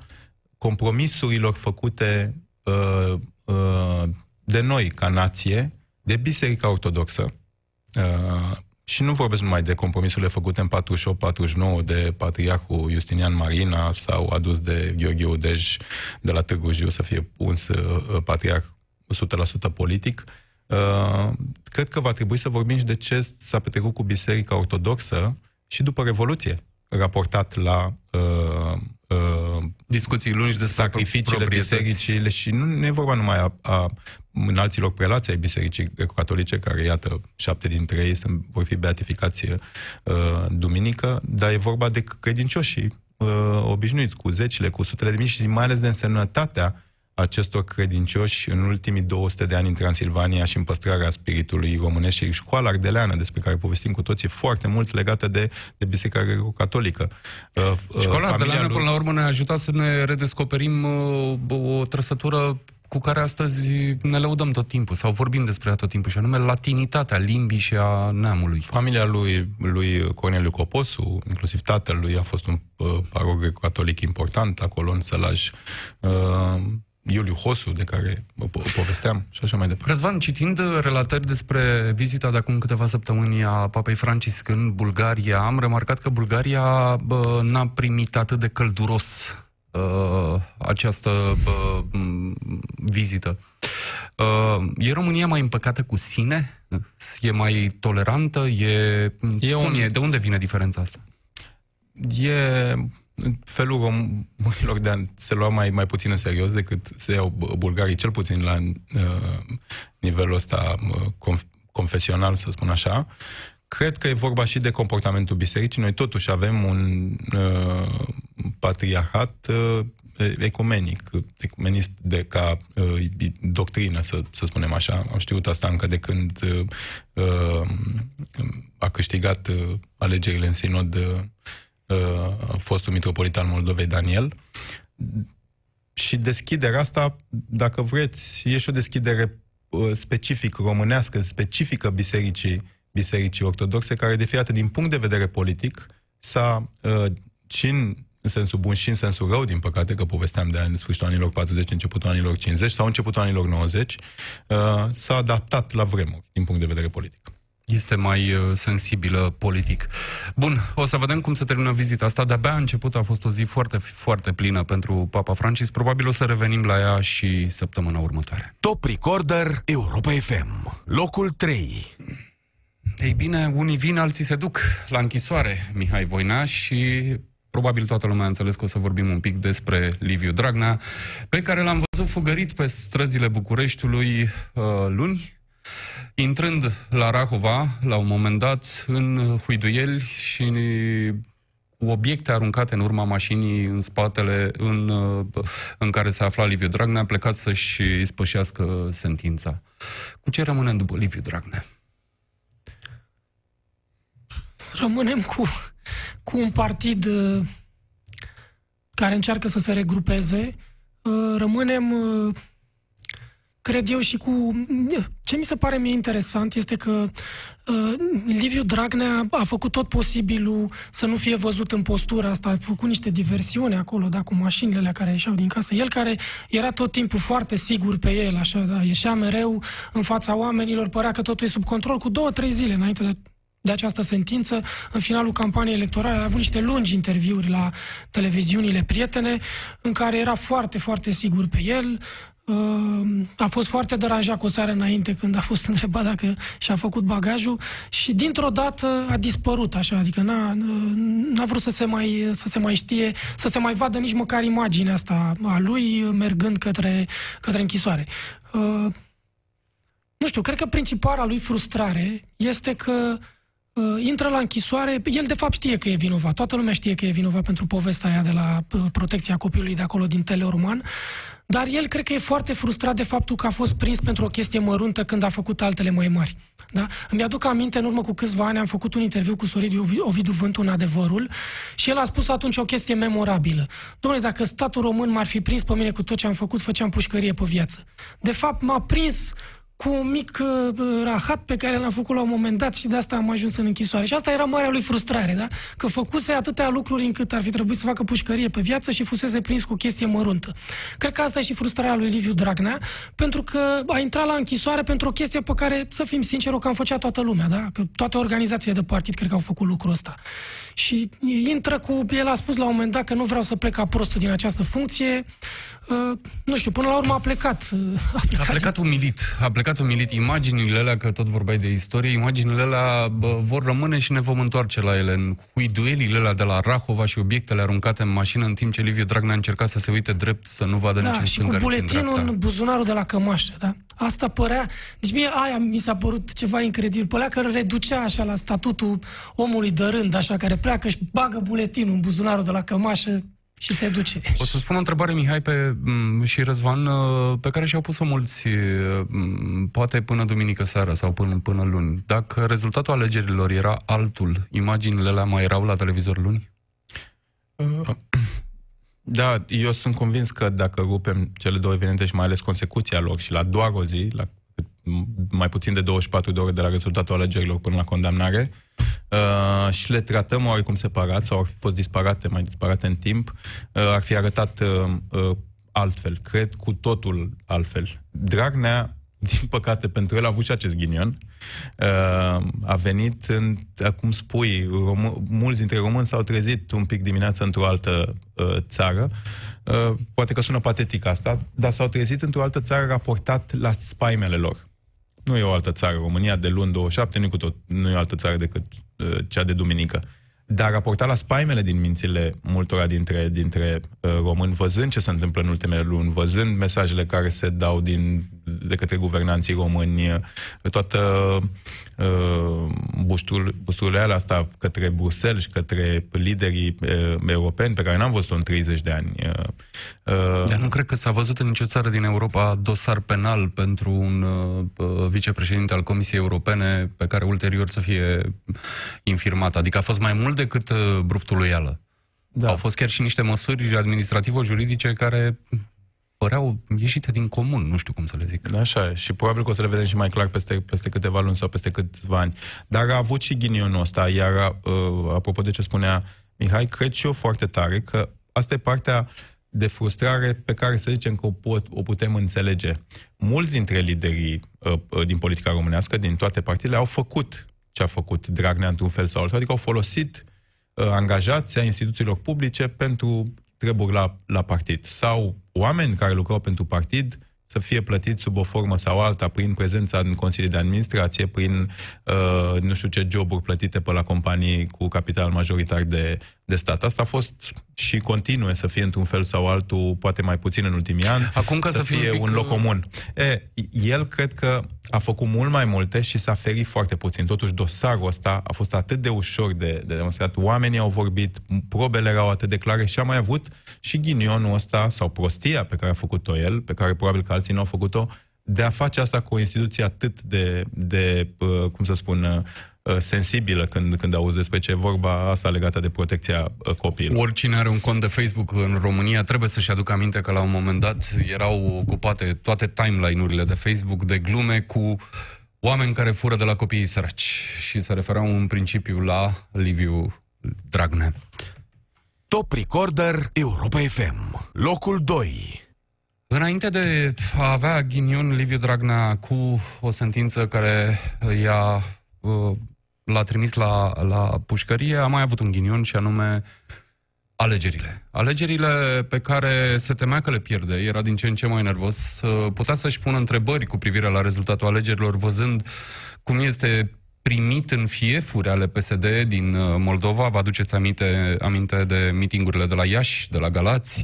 compromisurilor făcute uh, uh, de noi ca nație, de Biserica Ortodoxă. Uh, și nu vorbesc numai de compromisurile făcute în 48-49 de Patriarhul Justinian Marina sau adus de Gheorghe Udej de la Târgu Jiu să fie uns uh, patriarh 100% politic, uh, Uh, cred că va trebui să vorbim și de ce s-a petrecut cu Biserica Ortodoxă și după Revoluție, raportat la uh, uh, discuții lungi de sacrificiile bisericii și nu, nu e vorba numai a, a înalților prelații ai Bisericii Catolice, care, iată, șapte dintre ei sunt, vor fi beatificați uh, duminică, dar e vorba de credincioșii uh, obișnuiți, cu zecile, cu sutele de mii și mai ales de însemnătatea acestor credincioși în ultimii 200 de ani în Transilvania și în păstrarea spiritului românesc și școala ardeleană, despre care povestim cu toții foarte mult, legată de, de Biserica Greco-Catolică. Uh, uh, școala ardeleană, lui... până la urmă, ne-a ajutat să ne redescoperim uh, o trăsătură cu care astăzi ne lăudăm tot timpul, sau vorbim despre ea tot timpul, și anume latinitatea limbii și a neamului. Familia lui, lui Corneliu Coposu, inclusiv tatălui, a fost un uh, parog catolic important acolo în Sălaj. Uh, Iuliu Hosu, de care po- povesteam și așa mai departe. Răzvan, citind relatări despre vizita de acum câteva săptămâni a Papei Francisc în Bulgaria, am remarcat că Bulgaria bă, n-a primit atât de călduros uh, această bă, vizită. Uh, e România mai împăcată cu sine? E mai tolerantă? E, e cum un... e? De unde vine diferența asta? E felul românilor de a se lua mai, mai puțin în serios decât se iau bulgarii, cel puțin la uh, nivelul ăsta uh, conf- confesional, să spun așa. Cred că e vorba și de comportamentul bisericii. Noi totuși avem un uh, patriarhat uh, ecumenic, ecumenist de ca uh, doctrină, să, să spunem așa. Am știut asta încă de când uh, uh a câștigat uh, alegerile în sinod uh, uh, fostul mitropolitan Moldovei Daniel. Și deschiderea asta, dacă vreți, e și o deschidere uh, specific românească, specifică bisericii, bisericii ortodoxe, care de fiată din punct de vedere politic s-a uh, și în în sensul bun și în sensul rău, din păcate, că povesteam de în sfârșitul anilor 40, începutul anilor 50 sau începutul anilor 90, uh, s-a adaptat la vremuri, din punct de vedere politic este mai uh, sensibilă politic. Bun, o să vedem cum se termină vizita asta. De-abia a început, a fost o zi foarte, foarte plină pentru Papa Francis. Probabil o să revenim la ea și săptămâna următoare. Top Recorder Europa FM, locul 3. Ei bine, unii vin, alții se duc la închisoare, Mihai Voina, și probabil toată lumea a înțeles că o să vorbim un pic despre Liviu Dragnea, pe care l-am văzut fugărit pe străzile Bucureștiului uh, luni, Intrând la Rahova, la un moment dat, în huiduieli și cu obiecte aruncate în urma mașinii în spatele în, în care se afla Liviu Dragnea, a plecat să-și spășească sentința. Cu ce rămânem după Liviu Dragnea? Rămânem cu, cu un partid uh, care încearcă să se regrupeze, uh, rămânem, uh, cred eu, și cu... Ce mi se pare mie interesant este că Liviu Dragnea a făcut tot posibilul să nu fie văzut în postura asta, a făcut niște diversiuni acolo, da, cu mașinile alea care ieșeau din casă. El care era tot timpul foarte sigur pe el, așa, da, ieșea mereu în fața oamenilor, părea că totul e sub control, cu două, trei zile înainte de de această sentință. În finalul campaniei electorale a avut niște lungi interviuri la televiziunile prietene, în care era foarte, foarte sigur pe el. Uh, a fost foarte deranjat cu o seară înainte când a fost întrebat dacă și-a făcut bagajul și dintr-o dată a dispărut așa, adică n-a, n-a vrut să se, mai, să se mai știe, să se mai vadă nici măcar imaginea asta a lui mergând către, către închisoare. Uh, nu știu, cred că principala lui frustrare este că uh, intră la închisoare, el de fapt știe că e vinovat, toată lumea știe că e vinovat pentru povestea aia de la uh, protecția copilului de acolo din Teleorman, dar el cred că e foarte frustrat de faptul că a fost prins pentru o chestie măruntă când a făcut altele mai mari. Da? Îmi aduc aminte, în urmă cu câțiva ani am făcut un interviu cu Soridiu Ovidiu Vântu în adevărul și el a spus atunci o chestie memorabilă. Domnule, dacă statul român m-ar fi prins pe mine cu tot ce am făcut, făceam pușcărie pe viață. De fapt, m-a prins cu un mic uh, rahat pe care l-am făcut la un moment dat și de asta am ajuns în închisoare. Și asta era marea lui frustrare, da? Că făcuse atâtea lucruri încât ar fi trebuit să facă pușcărie pe viață și fusese prins cu o chestie măruntă. Cred că asta e și frustrarea lui Liviu Dragnea, pentru că a intrat la închisoare pentru o chestie pe care, să fim sinceri, o cam făcea toată lumea, da? Că toate organizațiile de partid cred că au făcut lucrul ăsta. Și intră cu... El a spus la un moment dat că nu vreau să plec ca prostul din această funcție. Uh, nu știu, până la urmă a plecat. Uh, a plecat, a plecat umilit. A plecat umilit. Imaginile alea, că tot vorbeai de istorie, imaginile alea bă, vor rămâne și ne vom întoarce la ele. În huiduelile alea de la Rahova și obiectele aruncate în mașină în timp ce Liviu Dragnea încerca să se uite drept, să nu vadă da, nici în și cu buletinul în, în buzunarul de la cămașă, da? Asta părea... Deci mie aia mi s-a părut ceva incredibil. Părea că reducea așa la statutul omului de rând, așa, care pleacă și bagă buletinul în buzunarul de la cămașă și se duce. O să spun o întrebare, Mihai, pe, și Răzvan, uh, pe care și-au pus-o mulți, uh, poate până duminică seara sau până, până luni. Dacă rezultatul alegerilor era altul, imaginile alea mai erau la televizor luni? Uh, da, eu sunt convins că dacă rupem cele două evenimente și mai ales consecuția lor și la doar o zi, la mai puțin de 24 de ore de la rezultatul alegerilor până la condamnare, uh, și le tratăm oarecum separat sau ar fi fost disparate, mai disparate în timp, uh, ar fi arătat uh, uh, altfel, cred cu totul altfel. Dragnea din păcate pentru el a avut și acest ghinion. Uh, a venit, în, cum spui, rom- mulți dintre români s-au trezit un pic dimineața într-o altă uh, țară. Uh, poate că sună patetic asta, dar s-au trezit într-o altă țară raportat la spaimele lor. Nu e o altă țară. România de luni 27 nu e, cu tot, nu e o altă țară decât uh, cea de duminică. Dar raportat la spaimele din mințile multora dintre, dintre uh, români, văzând ce se întâmplă în ultimele luni, văzând mesajele care se dau din, de către guvernanții români, uh, toată uh, busturile alea asta către Bruxelles și către liderii uh, europeni pe care n-am văzut-o în 30 de ani. Uh, uh, Dar nu cred că s-a văzut în nicio țară din Europa dosar penal pentru un uh, vicepreședinte al Comisiei Europene pe care ulterior să fie infirmat. Adică a fost mai mult decât uh, bruftul Da. Au fost chiar și niște măsuri administrativo-juridice care păreau ieșite din comun, nu știu cum să le zic. Așa e, și probabil că o să le vedem și mai clar peste, peste câteva luni sau peste câțiva ani. Dar a avut și ghinionul ăsta, iar uh, apropo de ce spunea Mihai, cred și eu foarte tare că asta e partea de frustrare pe care să zicem că o, pot, o putem înțelege. Mulți dintre liderii uh, uh din politica românească, din toate partidele, au făcut ce a făcut Dragnea într-un fel sau altul, adică au folosit uh, angajații a instituțiilor publice pentru treburi la, la partid. Sau oameni care lucrau pentru partid să fie plătiți sub o formă sau alta, prin prezența în Consiliul de Administrație, prin uh, nu știu ce joburi plătite pe la companii cu capital majoritar de, de stat. Asta a fost și continuă să fie într-un fel sau altul, poate mai puțin în ultimii ani, Acum ca să, să fie un, un loc comun. E, el cred că a făcut mult mai multe și s-a ferit foarte puțin. Totuși, dosarul ăsta a fost atât de ușor de, de demonstrat. Oamenii au vorbit, probele erau atât de clare și a mai avut și ghinionul ăsta sau prostia pe care a făcut-o el, pe care probabil că alții nu au făcut-o, de a face asta cu o instituție atât de, de uh, cum să spun, uh, sensibilă când, când auzi despre ce e vorba asta legată de protecția uh, copiilor. Oricine are un cont de Facebook în România trebuie să-și aducă aminte că la un moment dat erau ocupate toate timeline-urile de Facebook de glume cu oameni care fură de la copiii săraci și se referau în principiu la Liviu Dragnea. Top Recorder Europa FM. Locul 2. Înainte de a avea ghinion Liviu Dragnea cu o sentință care i-a, uh, l-a trimis la, la pușcărie, a mai avut un ghinion și anume alegerile. Alegerile pe care se temea că le pierde, era din ce în ce mai nervos, uh, putea să-și pună întrebări cu privire la rezultatul alegerilor, văzând cum este primit în fiefuri ale PSD din uh, Moldova. Vă aduceți aminte, aminte de mitingurile de la Iași, de la Galați,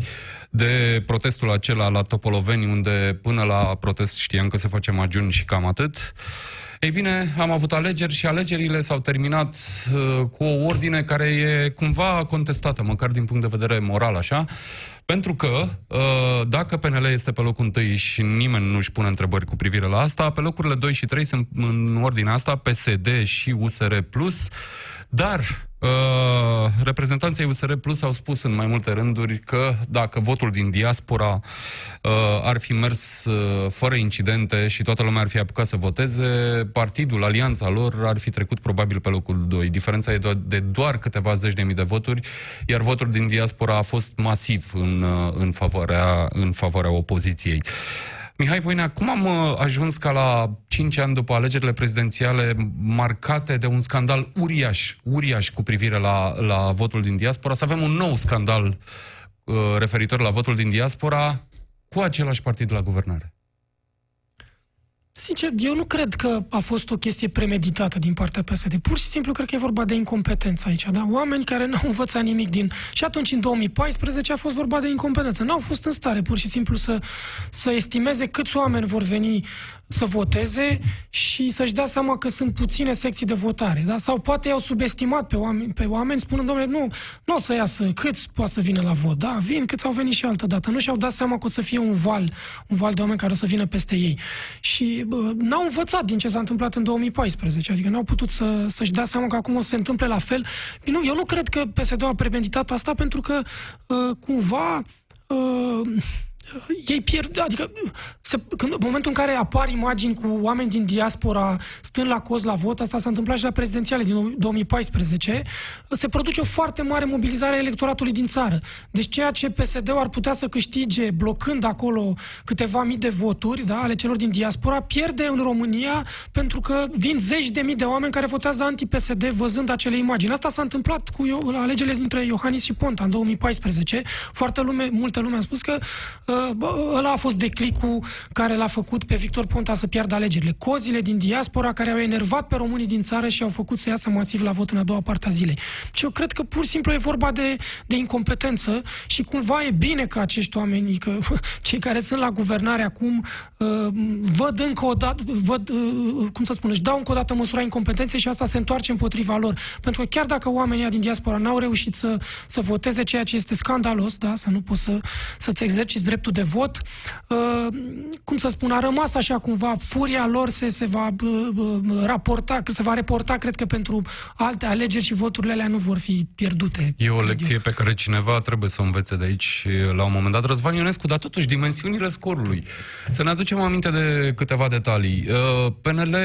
de protestul acela la Topoloveni, unde până la protest știam că se face magiuni și cam atât. Ei bine, am avut alegeri și alegerile s-au terminat uh, cu o ordine care e cumva contestată, măcar din punct de vedere moral, așa, pentru că uh, dacă PNL este pe locul întâi și nimeni nu își pune întrebări cu privire la asta, pe locurile 2 și 3 sunt în ordinea asta PSD și USR+, dar Uh, reprezentanții USR Plus au spus în mai multe rânduri că dacă votul din diaspora uh, ar fi mers uh, fără incidente și toată lumea ar fi apucat să voteze, partidul, alianța lor ar fi trecut probabil pe locul 2. Diferența e do- de doar câteva zeci de mii de voturi, iar votul din diaspora a fost masiv în, uh, în, favoarea, în favoarea opoziției. Mihai Voinea, cum am uh, ajuns ca la 5 ani după alegerile prezidențiale marcate de un scandal uriaș, uriaș cu privire la, la votul din diaspora, să avem un nou scandal uh, referitor la votul din diaspora cu același partid la guvernare? Sincer, eu nu cred că a fost o chestie premeditată din partea PSD. Pur și simplu cred că e vorba de incompetență aici. Da? Oameni care n-au învățat nimic din... Și atunci, în 2014, a fost vorba de incompetență. N-au fost în stare, pur și simplu, să, să estimeze câți oameni vor veni să voteze și să-și dea seama că sunt puține secții de votare. Da? Sau poate i-au subestimat pe oameni, pe oameni spunând, domnule, nu, nu o să iasă, câți poate să vină la vot. Da, vin, câți au venit și altă dată. Nu și-au dat seama că o să fie un val, un val de oameni care o să vină peste ei. Și bă, n-au învățat din ce s-a întâmplat în 2014. Adică n-au putut să, să-și dea seama că acum o să se întâmple la fel. Nu, eu nu cred că PSD a premeditat asta pentru că uh, cumva uh, ei pierd, adică se, când, în momentul în care apar imagini cu oameni din diaspora stând la coz la vot, asta s-a întâmplat și la prezidențiale din 2014, se produce o foarte mare mobilizare a electoratului din țară. Deci ceea ce PSD-ul ar putea să câștige blocând acolo câteva mii de voturi da, ale celor din diaspora, pierde în România pentru că vin zeci de mii de oameni care votează anti-PSD văzând acele imagini. Asta s-a întâmplat cu alegerile dintre Iohannis și Ponta în 2014. Foarte lume, multă lume a spus că uh, ăla a fost declicul care l-a făcut pe Victor Ponta să piardă alegerile. Cozile din diaspora care au enervat pe românii din țară și au făcut să iasă masiv la vot în a doua parte a zilei. Și eu cred că pur și simplu e vorba de, de incompetență și cumva e bine că acești oameni, că cei care sunt la guvernare acum, uh, văd încă o dată, văd, uh, cum să spun, își dau încă o dată măsura incompetenței și asta se întoarce împotriva lor. Pentru că chiar dacă oamenii din diaspora n-au reușit să, să voteze ceea ce este scandalos, da, să nu poți să, să-ți exerciți dreptul de vot, uh, cum să spun, a rămas așa cumva, furia lor se, se va uh, raporta, se va reporta, cred că pentru alte alegeri și voturile alea nu vor fi pierdute. E o lecție pe care cineva trebuie să o învețe de aici la un moment dat. Răzvan Ionescu, dar totuși dimensiunile scorului. Să ne aducem aminte de câteva detalii. Uh, PNL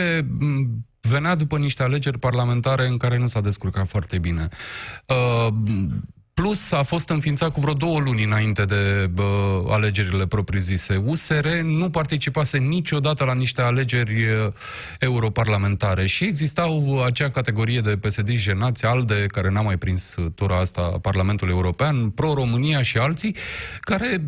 venea după niște alegeri parlamentare în care nu s-a descurcat foarte bine. Uh, Plus a fost înființat cu vreo două luni înainte de bă, alegerile propriu-zise. USR nu participase niciodată la niște alegeri europarlamentare și existau acea categorie de PSD jenați, ALDE, care n-a mai prins tura asta a Parlamentului European, Pro-România și alții, care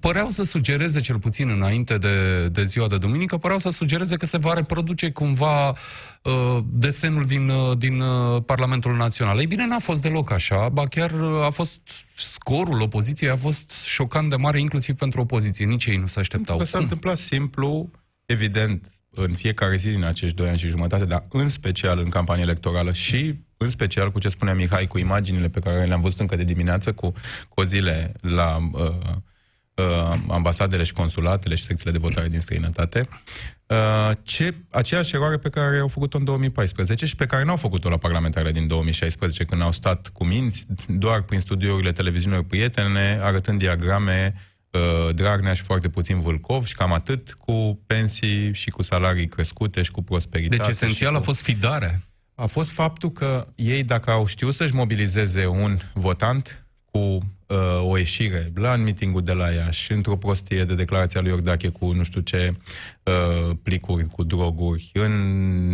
păreau să sugereze, cel puțin înainte de, de ziua de duminică, păreau să sugereze că se va reproduce cumva uh, desenul din, uh, din uh, Parlamentul Național. Ei bine, n-a fost deloc așa, ba chiar a fost scorul opoziției a fost șocant de mare, inclusiv pentru opoziție. Nici ei nu se așteptau. Că s-a întâmplat simplu, evident, în fiecare zi din acești doi ani și jumătate, dar în special în campanie electorală și în special cu ce spunea Mihai, cu imaginile pe care le-am văzut încă de dimineață, cu, cu zile la uh, uh, ambasadele și consulatele și secțiile de votare din străinătate, uh, ce, aceeași eroare pe care au făcut-o în 2014 și pe care n-au făcut-o la parlamentarele din 2016, când au stat cu minți, doar prin studiourile televiziunilor prietene, arătând diagrame uh, Dragnea și foarte puțin Vâlcov și cam atât, cu pensii și cu salarii crescute și cu prosperitate. Deci esențial și a cu... fost fidarea. A fost faptul că ei, dacă au știut să-și mobilizeze un votant cu uh, o ieșire la meetingul de la Iași, într-o prostie de declarația lui Iordache cu nu știu ce uh, plicuri cu droguri, în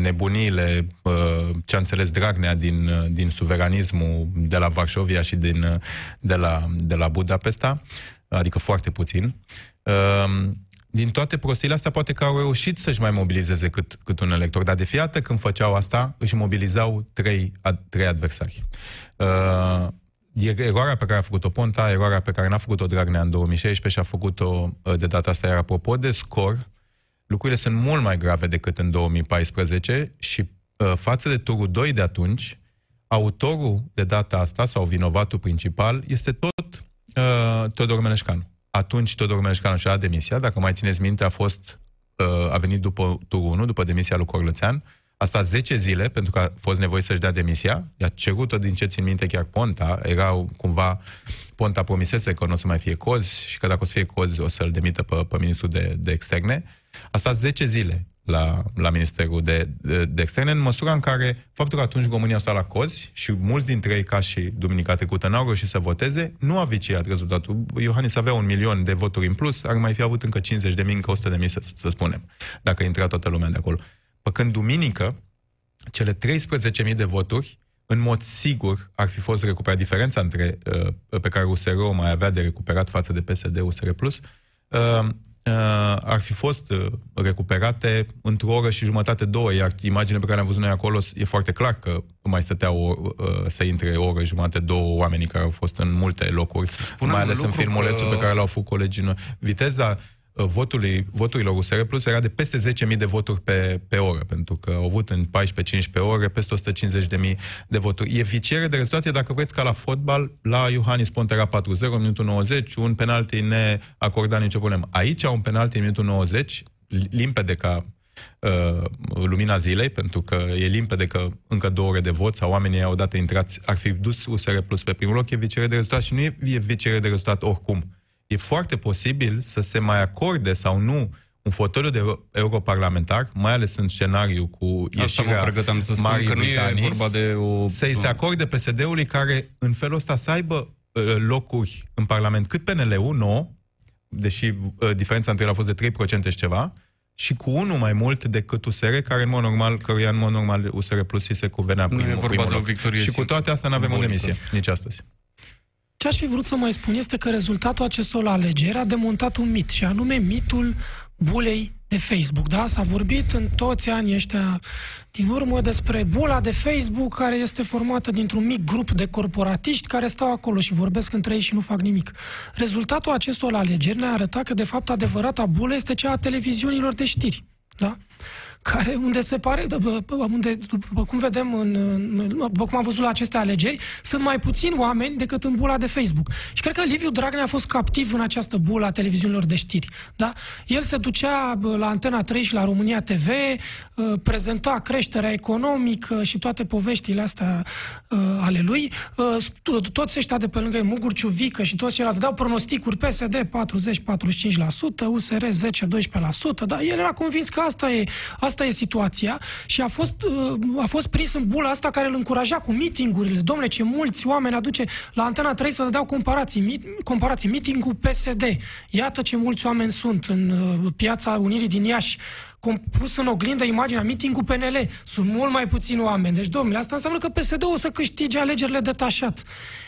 nebuniile uh, ce a înțeles Dragnea din, uh, din suveranismul de la Varșovia și din, uh, de, la, de la Budapesta, adică foarte puțin. Uh, din toate prostiile astea, poate că au reușit să-și mai mobilizeze cât, cât un elector, dar de fiată când făceau asta, își mobilizau trei, ad, trei adversari. Uh, eroarea pe care a făcut-o Ponta, eroarea pe care n-a făcut-o Dragnea în 2016 și a făcut-o uh, de data asta, iar apropo de scor, lucrurile sunt mult mai grave decât în 2014 și uh, față de turul 2 de atunci, autorul de data asta, sau vinovatul principal, este tot uh, Todor Meneșcanu atunci Todor Mereșcanu și-a demisia, dacă mai țineți minte, a fost, uh, a venit după turul 1, după demisia lui Corlățean, a stat 10 zile pentru că a fost nevoie să-și dea demisia, i-a cerut-o din ce țin minte chiar Ponta, erau cumva, Ponta promisese că nu o să mai fie cozi și că dacă o să fie cozi o să-l demită pe, pe ministrul de, de externe. A stat 10 zile la, la Ministerul de, de, de Externe, în măsura în care faptul că atunci România a stat la cozi și mulți dintre ei, ca și duminica trecută, n-au reușit să voteze, nu a viciat rezultatul. Iohannis avea un milion de voturi în plus, ar mai fi avut încă 50 de mii, încă 100 de mii, să, să spunem, dacă intra toată lumea de acolo. Păcând duminică, cele 13.000 de voturi, în mod sigur, ar fi fost recuperat diferența între, uh, pe care USR o mai avea de recuperat față de PSD USR+, Plus, uh, uh, ar fi fost uh, recuperate într-o oră și jumătate, două, iar imaginea pe care am văzut noi acolo e foarte clar că mai stăteau uh, să intre o oră, jumătate, două oameni care au fost în multe locuri, mai ales în filmulețul că... pe care l-au făcut colegii noi. Viteza uh, votului, voturilor USR Plus era de peste 10.000 de voturi pe, pe oră, pentru că au avut în 14-15 ore peste 150.000 de voturi. E viciere de rezultate, dacă vreți, ca la fotbal, la Iohannis Ponte era 4-0 în minutul 90, un penalti neacordat nicio problemă. Aici, un penalti în minutul 90, limpede ca uh, lumina zilei, pentru că e limpede că încă două ore de vot sau oamenii au odată intrați, ar fi dus USR Plus pe primul loc, e viciere de rezultat și nu e, e viciere de rezultat oricum. E foarte posibil să se mai acorde sau nu un fotoliu de europarlamentar, mai ales în scenariu cu ieșirea să spun Marii că nu Britanii, e vorba de o... să-i se acorde PSD-ului care în felul ăsta să aibă uh, locuri în Parlament cât PNL-ul, 9, deși uh, diferența între ele a fost de 3% și ceva, și cu unul mai mult decât USR, care în mod normal, căruia în mod normal USR Plus îi se cuvenea Nu e primul, vorba primul de o loc. victorie Și cu toate astea nu avem o simbolică. demisie, nici astăzi. Ce aș fi vrut să mai spun este că rezultatul acestor alegeri a demontat un mit, și anume mitul bulei de Facebook. Da? S-a vorbit în toți anii ăștia din urmă despre bula de Facebook care este formată dintr-un mic grup de corporatiști care stau acolo și vorbesc între ei și nu fac nimic. Rezultatul acestor alegeri ne-a arătat că, de fapt, adevărata bulă este cea a televiziunilor de știri. Da? Care, unde se pare, după, unde, după cum vedem, în, în, după cum am văzut la aceste alegeri, sunt mai puțini oameni decât în bula de Facebook. Și cred că Liviu Dragnea a fost captiv în această bulă a televiziunilor de știri. Da? El se ducea bă, la Antena 3 și la România TV, uh, prezenta creșterea economică și toate poveștile astea uh, ale lui. Uh, to- Toți ăștia de pe lângă el, Mugur Ciuvică și toți ceilalți, dau pronosticuri PSD 40-45%, USR 10-12%, dar el era convins că asta e, asta e situația și a fost, uh, a fost prins în bula asta care îl încuraja cu mitingurile. Domnule, ce mulți oameni aduce la Antena 3 să dădeau comparații, mi, comparații mitingul PSD. Iată ce mulți oameni sunt în uh, piața Unirii din Iași com- pus în oglindă imaginea mitingul PNL. Sunt mult mai puțini oameni. Deci, domnule, asta înseamnă că PSD o să câștige alegerile detașat.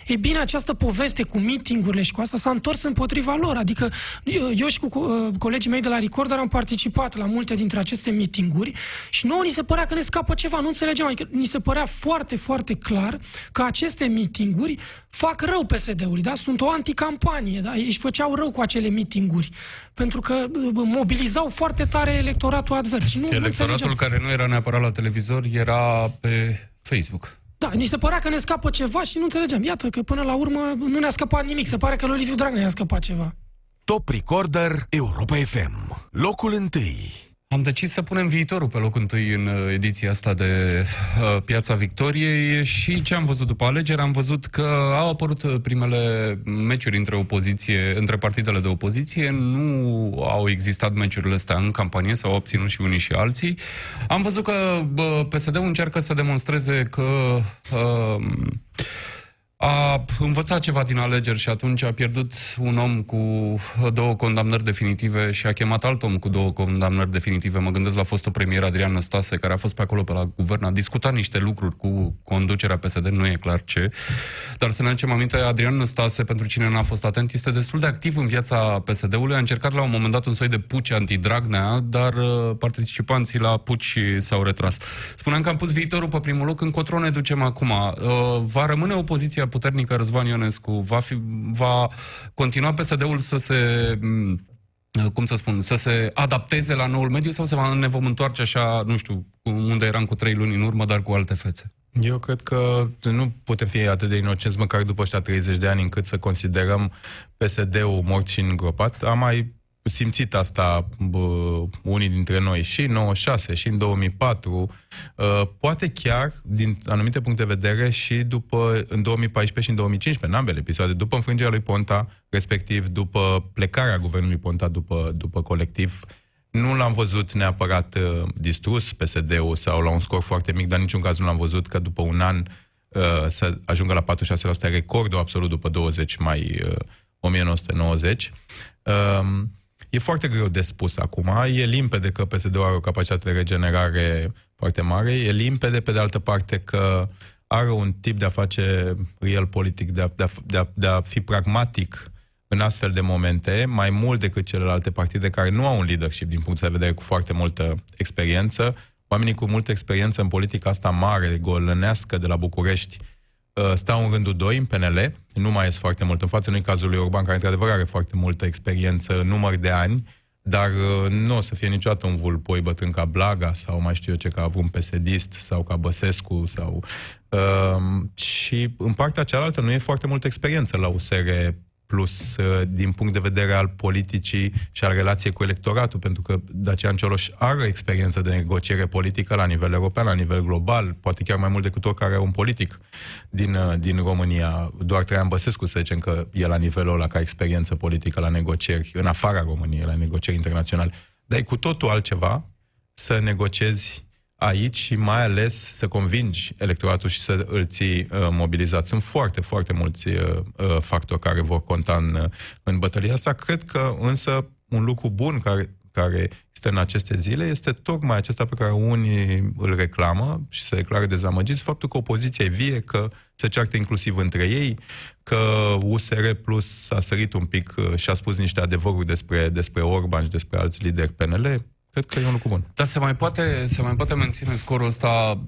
Ei bine, această poveste cu mitingurile și cu asta s-a întors împotriva lor. Adică eu eu și cu co- colegii mei de la Recorder am participat la multe dintre aceste mitinguri și nouă ni se părea că ne scapă ceva, nu înțelegem. Adică ni se părea foarte, foarte clar că aceste mitinguri fac rău PSD-ului, da? Sunt o anticampanie, da? Ei își făceau rău cu acele mitinguri, pentru că uh, mobilizau foarte tare electoratul advers. Și nu, nu Electoratul înțelegeam. care nu era neapărat la televizor era pe Facebook. Da, ni se părea că ne scapă ceva și nu înțelegeam. Iată că până la urmă nu ne-a scăpat nimic. Se pare că lui Liviu Dragnea i-a scăpat ceva. Top Recorder Europa FM. Locul întâi. Am decis să punem viitorul pe locul întâi în uh, ediția asta de uh, Piața Victoriei și ce am văzut după alegeri? Am văzut că au apărut uh, primele meciuri între opoziție, între partidele de opoziție, nu au existat meciurile astea în campanie, s-au obținut și unii și alții. Am văzut că bă, PSD-ul încearcă să demonstreze că uh, a învățat ceva din alegeri și atunci a pierdut un om cu două condamnări definitive și a chemat alt om cu două condamnări definitive. Mă gândesc la fostul premier Adrian Năstase, care a fost pe acolo pe la guvern, a discutat niște lucruri cu conducerea PSD, nu e clar ce. Dar să ne aducem aminte, Adrian Năstase, pentru cine n-a fost atent, este destul de activ în viața PSD-ului. A încercat la un moment dat un soi de puci anti-Dragnea, dar uh, participanții la puci s-au retras. Spuneam că am pus viitorul pe primul loc, încotro ne ducem acum. Uh, va rămâne opoziția puternică Răzvan Ionescu, va, fi, va continua PSD-ul să se cum să spun, să se adapteze la noul mediu sau se va, ne vom întoarce așa, nu știu, unde eram cu trei luni în urmă, dar cu alte fețe? Eu cred că nu putem fi atât de inocenți măcar după ăștia 30 de ani încât să considerăm PSD-ul mort și îngropat. Am mai simțit asta bă, unii dintre noi și în 96 și în 2004, uh, poate chiar din anumite puncte de vedere și după în 2014 și în 2015, în ambele episoade, după înfrângerea lui Ponta, respectiv după plecarea guvernului Ponta după, după colectiv, nu l-am văzut neapărat uh, distrus PSD-ul sau la un scor foarte mic, dar niciun caz nu l-am văzut că după un an uh, să ajungă la 46%, recordul absolut după 20 mai uh, 1990. Uh, E foarte greu de spus acum. E limpede că PSD-ul are o capacitate de regenerare foarte mare. E limpede, pe de altă parte, că are un tip de a face real politic, de a, de a, de a, de a fi pragmatic în astfel de momente, mai mult decât celelalte partide care nu au un leadership din punct de vedere cu foarte multă experiență. Oamenii cu multă experiență în politica asta mare, golănească de la București, Uh, stau în rândul 2 în PNL, nu mai ies foarte mult în față, nu cazul lui Orban, care într-adevăr are foarte multă experiență, număr de ani, dar uh, nu o să fie niciodată un vulpoi bătrân ca Blaga sau mai știu eu ce, ca un pesedist sau ca Băsescu sau... Uh, și în partea cealaltă nu e foarte multă experiență la USR plus uh, din punct de vedere al politicii și al relației cu electoratul, pentru că Dacian Cioloș are experiență de negociere politică la nivel european, la nivel global, poate chiar mai mult decât oricare un politic din, uh, din România. Doar Traian Băsescu, să zicem că e la nivelul ăla ca experiență politică la negocieri, în afara României, la negocieri internaționale. Dar e cu totul altceva să negociezi aici și mai ales să convingi electoratul și să îl ții uh, mobilizat. Sunt foarte, foarte mulți uh, uh, factori care vor conta în, în bătălia asta. Cred că însă un lucru bun care, care este în aceste zile este tocmai acesta pe care unii îl reclamă și se declară dezamăgiți, faptul că opoziția e vie, că se ceartă inclusiv între ei, că USR Plus a sărit un pic și a spus niște adevăruri despre, despre Orban și despre alți lideri PNL. Cred că e un lucru bun. Dar se mai poate, se mai poate menține scorul ăsta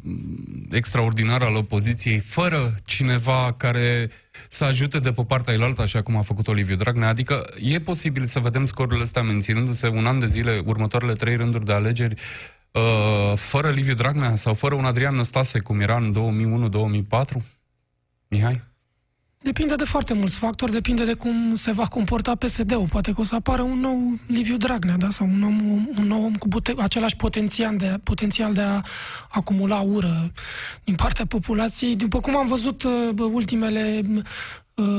extraordinar al opoziției fără cineva care să ajute de pe partea ilaltă, așa cum a făcut Oliviu Dragnea? Adică e posibil să vedem scorurile astea menținându-se un an de zile, următoarele trei rânduri de alegeri, uh, fără Liviu Dragnea sau fără un Adrian Năstase, cum era în 2001-2004? Mihai? Depinde de foarte mulți factori, depinde de cum se va comporta PSD-ul. Poate că o să apară un nou Liviu Dragnea, da? sau un, om, un nou om cu pute- același potențial de, potențial de a acumula ură din partea populației. După cum am văzut uh, ultimele Uh,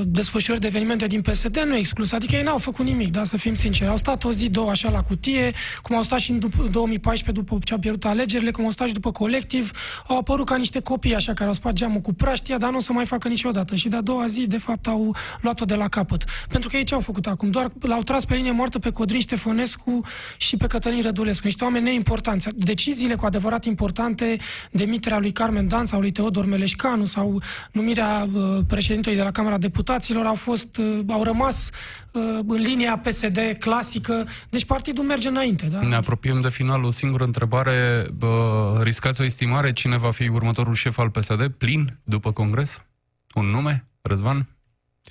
desfășurări de evenimente din PSD nu e exclus. Adică ei n-au făcut nimic, da, să fim sinceri. Au stat o zi, două așa la cutie, cum au stat și în 2014 după ce au pierdut alegerile, cum au stat și după colectiv, au apărut ca niște copii așa care au spart geamul cu praștia, dar nu o să mai facă niciodată. Și de-a doua zi, de fapt, au luat-o de la capăt. Pentru că ei ce au făcut acum? Doar l-au tras pe linie moartă pe Codrin Ștefănescu și pe Cătălin Rădulescu. Niște oameni neimportanți. Deciziile cu adevărat importante, demiterea lui Carmen Dan sau lui Teodor Meleșcanu sau numirea uh, președintelui de la Camera deputaților au fost, uh, au rămas uh, în linia PSD clasică, deci partidul merge înainte. Da? Ne apropiem de final. O singură întrebare. Bă, riscați o estimare? Cine va fi următorul șef al PSD? Plin după congres? Un nume? Răzvan?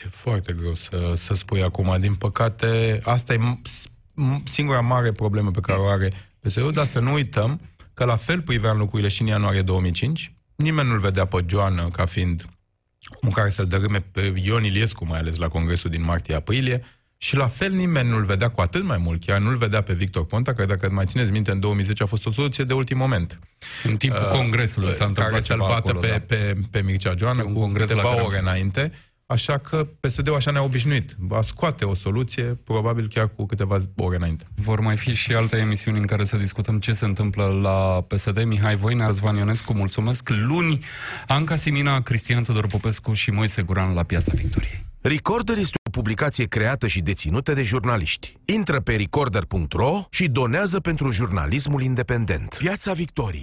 E foarte greu să, să spui acum. Din păcate, asta e singura mare problemă pe care o are PSD-ul, dar să nu uităm că la fel priveam lucrurile și în ianuarie 2005. Nimeni nu-l vedea pe Joan ca fiind omul care să-l dărâme pe Ion Iliescu, mai ales la congresul din martie-aprilie, Și la fel nimeni nu-l vedea cu atât mai mult, chiar nu-l vedea pe Victor Ponta, care dacă mai țineți minte, în 2010 a fost o soluție de ultim moment. În timpul uh, congresului s-a întâmplat Care să-l ceva bată acolo, pe, da. pe, pe Mircea Joană un cu congres la câteva care am ore fost. înainte. Așa că PSD-ul așa ne-a obișnuit. Va scoate o soluție, probabil chiar cu câteva ore înainte. Vor mai fi și alte emisiuni în care să discutăm ce se întâmplă la PSD. Mihai Voina, Răzvan Ionescu, mulțumesc. Luni, Anca Simina, Cristian Tudor Popescu și Moise Guran la Piața Victoriei. Recorder este o publicație creată și deținută de jurnaliști. Intră pe recorder.ro și donează pentru jurnalismul independent. Piața Victoriei